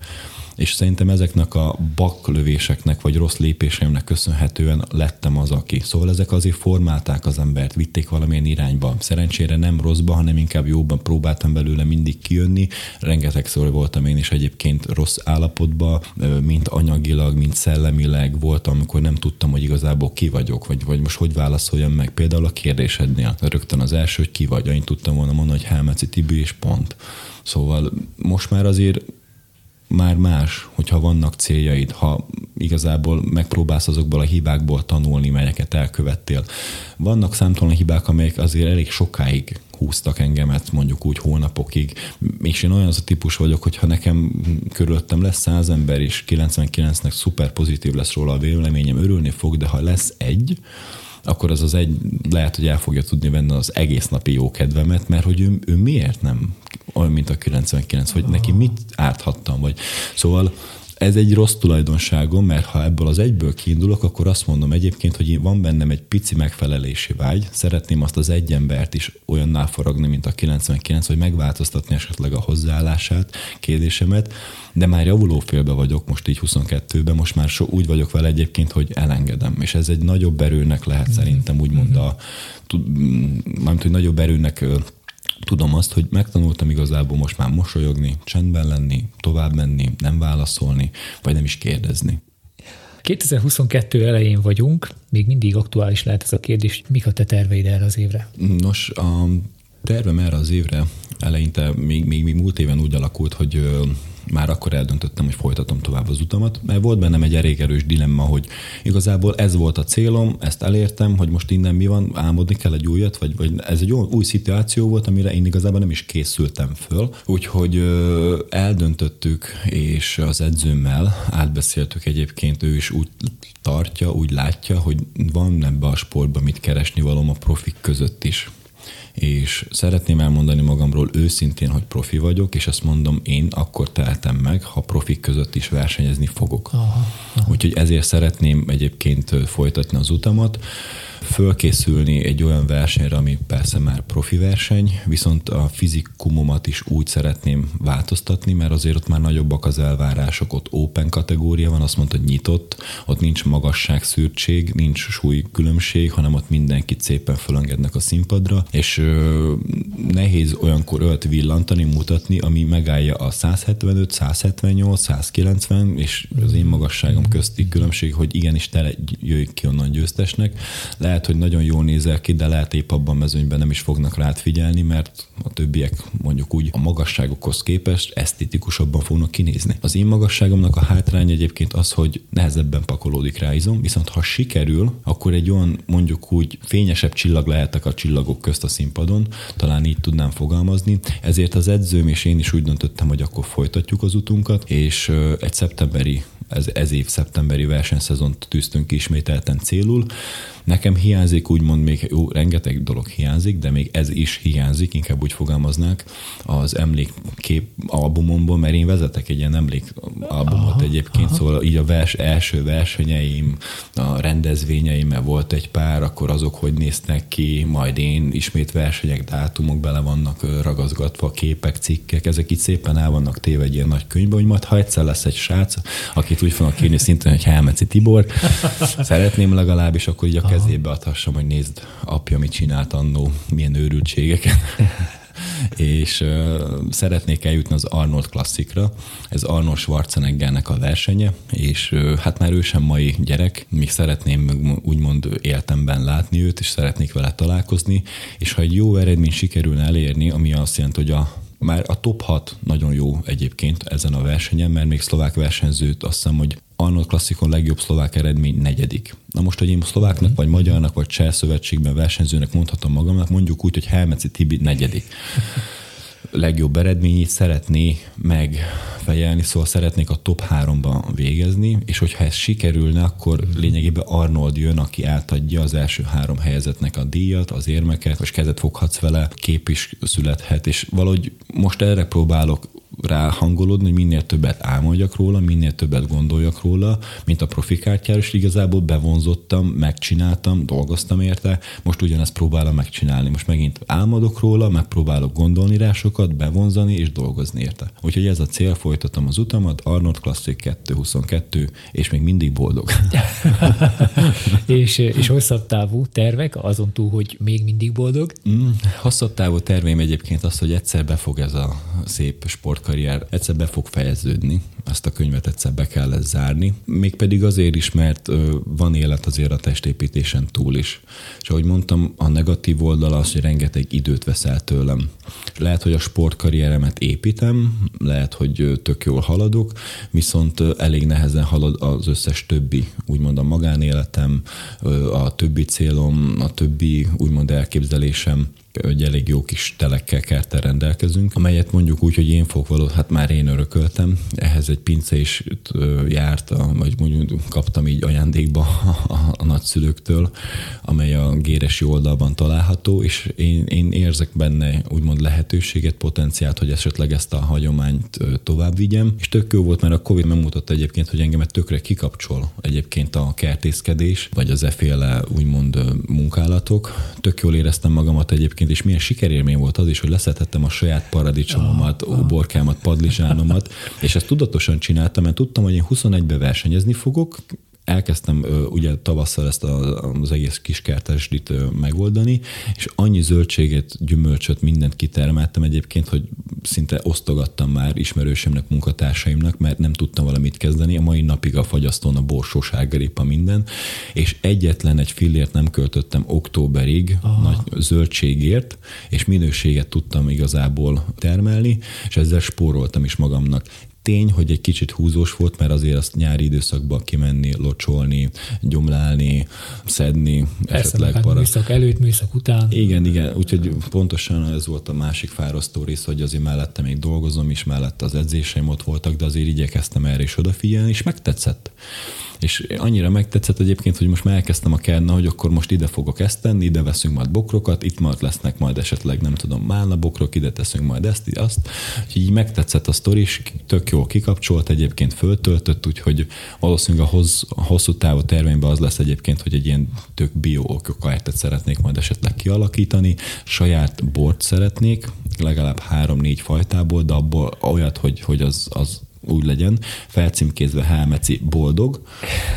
és szerintem ezeknek a baklövéseknek vagy rossz lépéseimnek köszönhetően lettem az, aki. Szóval ezek azért formálták az embert, vitték valamilyen irányba. Szerencsére nem rosszba, hanem inkább jóban próbáltam belőle mindig kijönni. Rengetegszor voltam én is egyébként rossz állapotban, mint anyagilag, mint szellemileg voltam, amikor nem tudtam, hogy igazából ki vagyok, vagy, vagy most hogy válaszoljam meg. Például a kérdésednél. Rögtön az első, hogy ki vagy. Én tudtam volna mondani, hogy Helmeci Tibi és pont. Szóval most már azért már más, hogyha vannak céljaid, ha igazából megpróbálsz azokból a hibákból tanulni, melyeket elkövettél. Vannak számtalan hibák, amelyek azért elég sokáig húztak engemet, mondjuk úgy hónapokig. És én olyan az a típus vagyok, hogy ha nekem körülöttem lesz száz ember, és 99-nek szuper pozitív lesz róla a véleményem, örülni fog, de ha lesz egy, akkor az az egy lehet, hogy el fogja tudni venni az egész napi jó kedvemet, mert hogy ő, ő miért nem olyan, mint a 99, hogy neki mit árthattam, vagy szóval ez egy rossz tulajdonságom, mert ha ebből az egyből kiindulok, akkor azt mondom egyébként, hogy van bennem egy pici megfelelési vágy, szeretném azt az egy embert is olyanná forogni, mint a 99, hogy megváltoztatni esetleg a hozzáállását, kérdésemet, de már javuló félbe vagyok, most így 22-ben, most már so, úgy vagyok vele egyébként, hogy elengedem, és ez egy nagyobb erőnek lehet szerintem úgymond a, mármint, hogy nagyobb erőnek tudom azt, hogy megtanultam igazából most már mosolyogni, csendben lenni, tovább menni, nem válaszolni, vagy nem is kérdezni. 2022 elején vagyunk, még mindig aktuális lehet ez a kérdés. Mik a te terveid erre az évre? Nos, a tervem erre az évre eleinte még, még, még múlt éven úgy alakult, hogy már akkor eldöntöttem, hogy folytatom tovább az utamat, mert volt bennem egy elég erős dilemma, hogy igazából ez volt a célom, ezt elértem, hogy most innen mi van, álmodni kell egy újat, vagy, vagy ez egy új szituáció volt, amire én igazából nem is készültem föl. Úgyhogy eldöntöttük, és az edzőmmel átbeszéltük egyébként, ő is úgy tartja, úgy látja, hogy van ebbe a sportban mit keresni valóm a profik között is és szeretném elmondani magamról őszintén, hogy profi vagyok, és ezt mondom, én akkor tehetem meg, ha profik között is versenyezni fogok. Aha, aha. Úgyhogy ezért szeretném egyébként folytatni az utamat fölkészülni egy olyan versenyre, ami persze már profi verseny, viszont a fizikumomat is úgy szeretném változtatni, mert azért ott már nagyobbak az elvárások, ott open kategória van, azt mondta, hogy nyitott, ott nincs magasság szűrtség, nincs súly különbség, hanem ott mindenkit szépen fölengednek a színpadra, és ö, nehéz olyankor ölt villantani, mutatni, ami megállja a 175, 178, 190 és az én magasságom közti különbség, hogy igenis te jöjj ki onnan győztesnek. Lehet lehet, hogy nagyon jól nézel ki, de lehet épp abban a mezőnyben nem is fognak rád figyelni, mert a többiek mondjuk úgy a magasságokhoz képest esztétikusabban fognak kinézni. Az én magasságomnak a hátrány egyébként az, hogy nehezebben pakolódik rá izom, viszont ha sikerül, akkor egy olyan mondjuk úgy fényesebb csillag lehetek a csillagok közt a színpadon, talán így tudnám fogalmazni. Ezért az edzőm és én is úgy döntöttem, hogy akkor folytatjuk az utunkat, és egy szeptemberi ez, ez év szeptemberi versenyszezont tűztünk ismételten célul. Nekem hiányzik, úgymond még jó, rengeteg dolog hiányzik, de még ez is hiányzik, inkább úgy fogalmaznák az emlékkép albumomból, mert én vezetek egy ilyen emlékalbumot aha, egyébként, aha. szóval így a vers, első versenyeim, a rendezvényeim, mert volt egy pár, akkor azok hogy néznek ki, majd én ismét versenyek, dátumok bele vannak ragazgatva, képek, cikkek, ezek itt szépen el vannak téve egy ilyen nagy könyvbe, hogy majd ha egyszer lesz egy srác, akit úgy fognak kérni szintén, hogy Helmeci Tibor, szeretném legalábbis, akkor így a kezébe adhassam, hogy nézd, apja mit csinált annó, milyen őrültségeket. és uh, szeretnék eljutni az Arnold klasszikra. Ez Arnold Schwarzeneggernek a versenye, és uh, hát már ő sem mai gyerek, még szeretném úgymond éltemben látni őt, és szeretnék vele találkozni, és ha egy jó eredmény sikerülne elérni, ami azt jelenti, hogy a már a top 6 nagyon jó egyébként ezen a versenyen, mert még szlovák versenyzőt azt hiszem, hogy Arnold Klasszikon legjobb szlovák eredmény negyedik. Na most, hogy én szlováknak, vagy magyarnak, vagy cseh szövetségben versenyzőnek mondhatom magamnak, mondjuk úgy, hogy Helmeci Tibi negyedik legjobb eredményét szeretné megfejelni, szóval szeretnék a top 3-ban végezni, és hogyha ez sikerülne, akkor lényegében Arnold jön, aki átadja az első három helyezetnek a díjat, az érmeket, és kezet foghatsz vele, kép is születhet, és valahogy most erre próbálok rá hangolódni, hogy minél többet álmodjak róla, minél többet gondoljak róla, mint a profikártyára, és igazából bevonzottam, megcsináltam, dolgoztam érte, most ugyanezt próbálom megcsinálni. Most megint álmodok róla, megpróbálok gondolni rá sokat, bevonzani és dolgozni érte. Úgyhogy ez a cél, folytatom az utamat, Arnold Classic 222, és még mindig boldog. és, és hosszabb távú tervek, azon túl, hogy még mindig boldog? Mm, hosszabb távú terveim egyébként az, hogy egyszer befog ez a szép sport karrier egyszer be fog fejeződni, azt a könyvet egyszer be kell zárni. Mégpedig azért is, mert van élet azért a testépítésen túl is. És ahogy mondtam, a negatív oldala az, hogy rengeteg időt veszel tőlem. Lehet, hogy a sportkarrieremet építem, lehet, hogy tök jól haladok, viszont elég nehezen halad az összes többi, úgymond a magánéletem, a többi célom, a többi úgymond elképzelésem egy elég jó kis telekkel kertel rendelkezünk, amelyet mondjuk úgy, hogy én fogok való, hát már én örököltem, ehhez egy pince is járt, vagy mondjuk kaptam így ajándékba a, a, a nagyszülőktől, amely a Géresi oldalban található, és én, én érzek benne úgymond lehetőséget, potenciált, hogy esetleg ezt a hagyományt tovább vigyem, és tök jó volt, mert a Covid megmutatta egyébként, hogy engemet tökre kikapcsol egyébként a kertészkedés, vagy az eféle úgymond munkálatok. Tök jól éreztem magamat egyébként egyébként, és milyen sikerélmény volt az is, hogy leszettem a saját paradicsomomat, ah, uborkámat, padlizsánomat, és ezt tudatosan csináltam, mert tudtam, hogy én 21-be versenyezni fogok, elkezdtem ugye tavasszal ezt az egész kis kertesdit megoldani, és annyi zöldséget, gyümölcsöt, mindent kitermeltem egyébként, hogy szinte osztogattam már ismerősömnek, munkatársaimnak, mert nem tudtam valamit kezdeni. A mai napig a fagyasztón a borsós a minden, és egyetlen egy fillért nem költöttem októberig Aha. nagy zöldségért, és minőséget tudtam igazából termelni, és ezzel spóroltam is magamnak tény, hogy egy kicsit húzós volt, mert azért azt nyári időszakban kimenni, locsolni, gyomlálni, szedni, Persze, esetleg hát para. műszak előtt, műszak után. Igen, igen, úgyhogy pontosan ez volt a másik fárasztó rész, hogy azért mellette még dolgozom is, mellette az edzéseim ott voltak, de azért igyekeztem erre is odafigyelni, és megtetszett. És annyira megtetszett egyébként, hogy most már elkezdtem a kerna, hogy akkor most ide fogok ezt tenni, ide veszünk majd bokrokat, itt majd lesznek majd esetleg, nem tudom, málna bokrok, ide teszünk majd ezt, azt. Úgyhogy így megtetszett a sztori, és tök jól kikapcsolt, egyébként föltöltött, úgyhogy valószínűleg a, hoz, a hosszú távú tervényben az lesz egyébként, hogy egy ilyen tök bio szeretnék majd esetleg kialakítani, saját bort szeretnék, legalább három-négy fajtából, de abból olyat, hogy, hogy az, az úgy legyen, felcímkézve Helmeci boldog,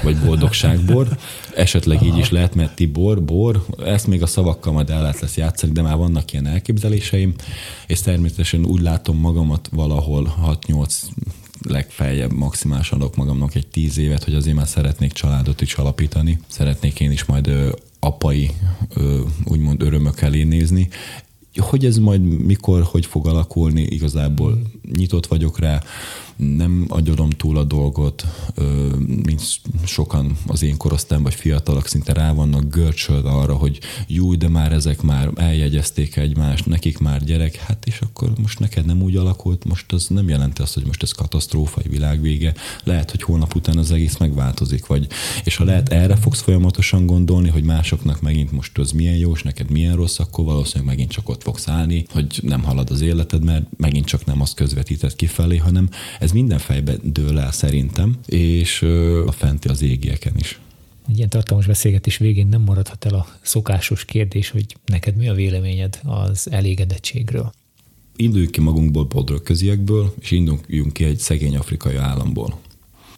vagy boldogságbor. Esetleg így is lehet, mert Tibor, bor, ezt még a szavakkal majd el lehet lesz játszani, de már vannak ilyen elképzeléseim, és természetesen úgy látom magamat valahol 6-8 legfeljebb maximálisan adok magamnak egy tíz évet, hogy azért már szeretnék családot is alapítani. Szeretnék én is majd ö, apai ö, úgymond örömök elé nézni. Hogy ez majd mikor, hogy fog alakulni, igazából nyitott vagyok rá nem agyalom túl a dolgot, mint sokan az én korosztályom, vagy fiatalok szinte rá vannak görcsölve arra, hogy jó, de már ezek már eljegyezték egymást, nekik már gyerek, hát és akkor most neked nem úgy alakult, most az nem jelenti azt, hogy most ez katasztrófa, egy világvége, lehet, hogy holnap után az egész megváltozik, vagy, és ha lehet erre fogsz folyamatosan gondolni, hogy másoknak megint most az milyen jó, és neked milyen rossz, akkor valószínűleg megint csak ott fogsz állni, hogy nem halad az életed, mert megint csak nem azt közvetített kifelé, hanem ez ez minden fejbe dől el szerintem, és a fenti az égieken is. Egy ilyen tartalmas beszélgetés végén nem maradhat el a szokásos kérdés, hogy neked mi a véleményed az elégedettségről? Induljuk ki magunkból köziekből, és induljunk ki egy szegény afrikai államból.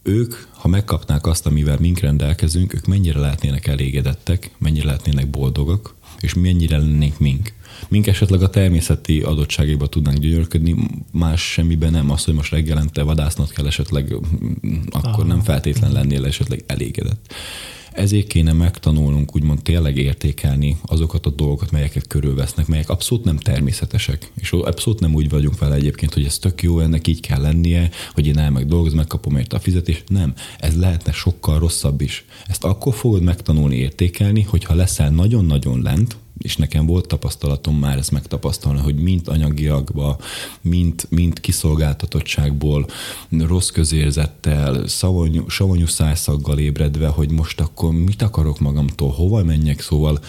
Ők, ha megkapnák azt, amivel mink rendelkezünk, ők mennyire lehetnének elégedettek, mennyire lehetnének boldogak, és mennyire lennénk mink. Mink esetleg a természeti adottságaiba tudnánk gyönyörködni, más semmiben nem. Az, hogy most reggelente vadásznod kell esetleg, akkor Aha. nem feltétlen lennél esetleg elégedett. Ezért kéne megtanulnunk úgymond tényleg értékelni azokat a dolgokat, melyeket körülvesznek, melyek abszolút nem természetesek. És abszolút nem úgy vagyunk vele egyébként, hogy ez tök jó, ennek így kell lennie, hogy én elmeg dolgozom, megkapom érte a fizetést. Nem, ez lehetne sokkal rosszabb is. Ezt akkor fogod megtanulni értékelni, hogyha leszel nagyon-nagyon lent, és nekem volt tapasztalatom már ezt megtapasztalni, hogy mint anyagiakba, mint, mint kiszolgáltatottságból, rossz közérzettel, savanyú, savanyú szájszaggal ébredve, hogy most akkor mit akarok magamtól, hova menjek, szóval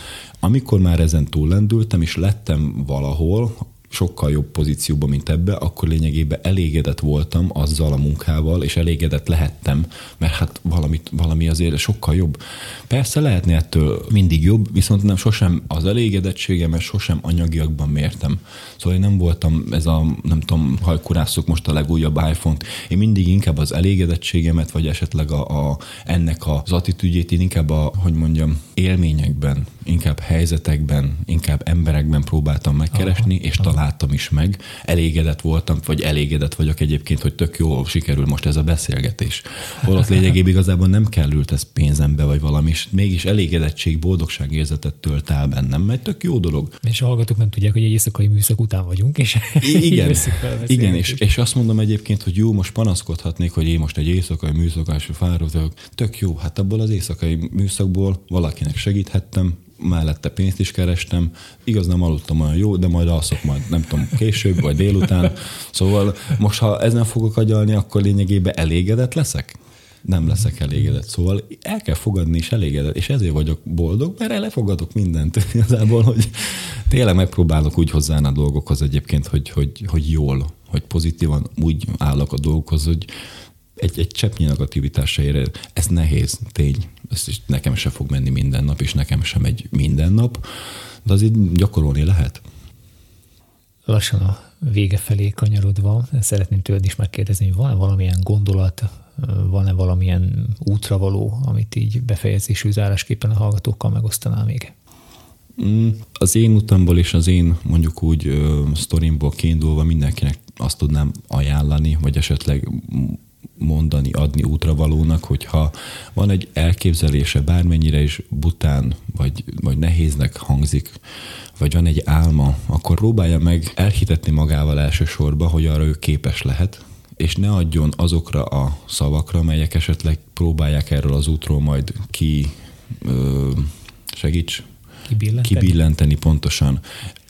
amikor már ezen túllendültem, és lettem valahol, sokkal jobb pozícióban, mint ebbe, akkor lényegében elégedett voltam azzal a munkával, és elégedett lehettem, mert hát valamit, valami azért sokkal jobb. Persze lehetne ettől mindig jobb, viszont nem sosem az elégedettségemet sosem anyagiakban mértem. Szóval én nem voltam ez a, nem tudom, hajkurászok most a legújabb iPhone-t. Én mindig inkább az elégedettségemet, vagy esetleg a, a ennek az attitűdjét én inkább a, hogy mondjam, élményekben, inkább helyzetekben, inkább emberekben próbáltam megkeresni, Aha. és talán láttam is meg, elégedett voltam, vagy elégedett vagyok egyébként, hogy tök jó sikerül most ez a beszélgetés. Holott lényegében igazából nem kellült ez pénzembe, vagy valami, és mégis elégedettség, boldogság érzetet tölt el bennem, mert tök jó dolog. És a hallgatók nem tudják, hogy egy éjszakai műszak után vagyunk, és igen, igen és, és azt mondom egyébként, hogy jó, most panaszkodhatnék, hogy én most egy éjszakai műszakás fáradok, tök jó, hát abból az éjszakai műszakból valakinek segíthettem, mellette pénzt is kerestem. Igaz, nem aludtam olyan jó, de majd alszok majd, nem tudom, később vagy délután. Szóval most, ha ezen fogok agyalni, akkor lényegében elégedett leszek? nem leszek elégedett. Szóval el kell fogadni és elégedett, és ezért vagyok boldog, mert elefogadok mindent igazából, hogy tényleg megpróbálok úgy hozzáállni a dolgokhoz egyébként, hogy, hogy, hogy jól, hogy pozitívan úgy állok a dolgokhoz, hogy egy, egy cseppnyi negativitásra ér. Ez nehéz, tény. Ez is nekem se fog menni minden nap, és nekem sem egy minden nap, de azért gyakorolni lehet. Lassan a vége felé kanyarodva szeretném tőled is megkérdezni, hogy van-e valamilyen gondolat, van-e valamilyen útravaló, amit így befejezésű zárásképpen a hallgatókkal megosztanál még? Mm, az én utamból és az én mondjuk úgy sztorimból kiindulva mindenkinek azt tudnám ajánlani, vagy esetleg mondani, adni útravalónak, hogyha van egy elképzelése, bármennyire is bután, vagy, vagy nehéznek hangzik, vagy van egy álma, akkor próbálja meg elhitetni magával elsősorban, hogy arra ő képes lehet, és ne adjon azokra a szavakra, melyek esetleg próbálják erről az útról majd ki ö, segíts, kibillenteni. kibillenteni pontosan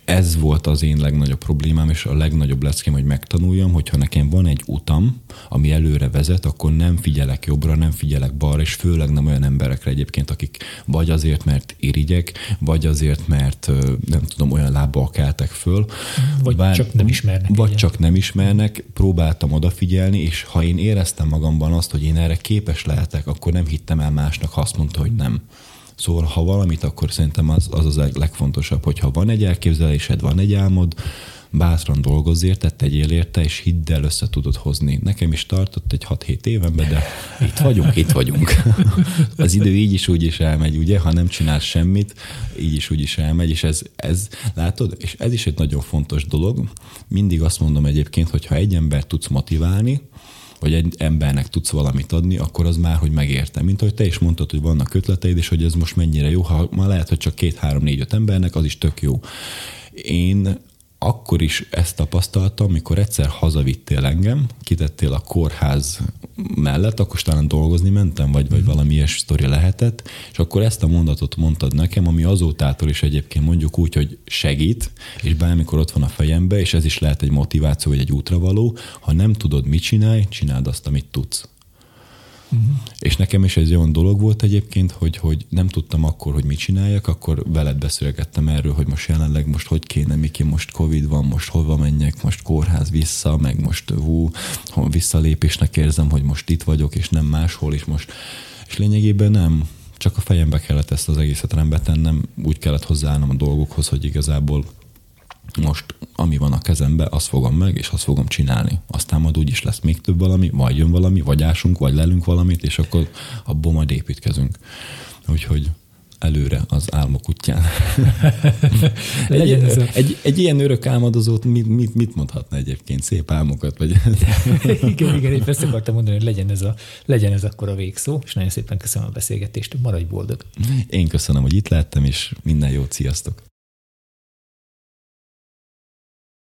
ez volt az én legnagyobb problémám, és a legnagyobb leckém, hogy megtanuljam, hogyha nekem van egy utam, ami előre vezet, akkor nem figyelek jobbra, nem figyelek balra, és főleg nem olyan emberekre egyébként, akik vagy azért, mert irigyek, vagy azért, mert nem tudom, olyan lábbal keltek föl. Vagy bár, csak nem ismernek. Vagy ugye. csak nem ismernek, próbáltam odafigyelni, és ha én éreztem magamban azt, hogy én erre képes lehetek, akkor nem hittem el másnak, ha azt mondta, hogy nem. Szóval, ha valamit, akkor szerintem az az, az legfontosabb, hogyha van egy elképzelésed, van egy álmod, bátran dolgozz érte, tegyél érte, és hidd el össze tudod hozni. Nekem is tartott egy 6-7 évenbe, de itt vagyunk, itt vagyunk. Az idő így is úgy is elmegy, ugye, ha nem csinálsz semmit, így is úgy is elmegy, és ez, ez látod, és ez is egy nagyon fontos dolog. Mindig azt mondom egyébként, hogy ha egy ember tudsz motiválni, vagy egy embernek tudsz valamit adni, akkor az már, hogy megérte. Mint ahogy te is mondtad, hogy vannak ötleteid, és hogy ez most mennyire jó, ha ma lehet, hogy csak két, három, négy, öt embernek, az is tök jó. Én akkor is ezt tapasztaltam, amikor egyszer hazavittél engem, kitettél a kórház mellett, akkor talán dolgozni mentem, vagy, vagy mhm. valami ilyes sztori lehetett, és akkor ezt a mondatot mondtad nekem, ami azótától is egyébként mondjuk úgy, hogy segít, és bármikor ott van a fejembe, és ez is lehet egy motiváció, vagy egy útravaló, ha nem tudod, mit csinálj, csináld azt, amit tudsz. Uh-huh. És nekem is ez olyan dolog volt egyébként, hogy, hogy nem tudtam akkor, hogy mit csináljak, akkor veled beszélgettem erről, hogy most jelenleg most hogy kéne, Miki, most Covid van, most hova menjek, most kórház vissza, meg most hú, visszalépésnek érzem, hogy most itt vagyok, és nem máshol, és most, és lényegében nem, csak a fejembe kellett ezt az egészet rendbe tennem, úgy kellett hozzáállnom a dolgokhoz, hogy igazából most ami van a kezembe, azt fogom meg, és azt fogom csinálni. Aztán majd úgyis lesz még több valami, vagy jön valami, vagy ásunk, vagy lelünk valamit, és akkor abból majd építkezünk. Úgyhogy előre az álmok útján. Egy, ez a... egy, egy ilyen örök álmodozót mit, mit, mit mondhatna egyébként? Szép álmokat? Vagy... igen, igen, én ezt akartam mondani, hogy legyen ez, a, legyen ez akkor a végszó, és nagyon szépen köszönöm a beszélgetést, maradj boldog. Én köszönöm, hogy itt lettem, és minden jót, sziasztok!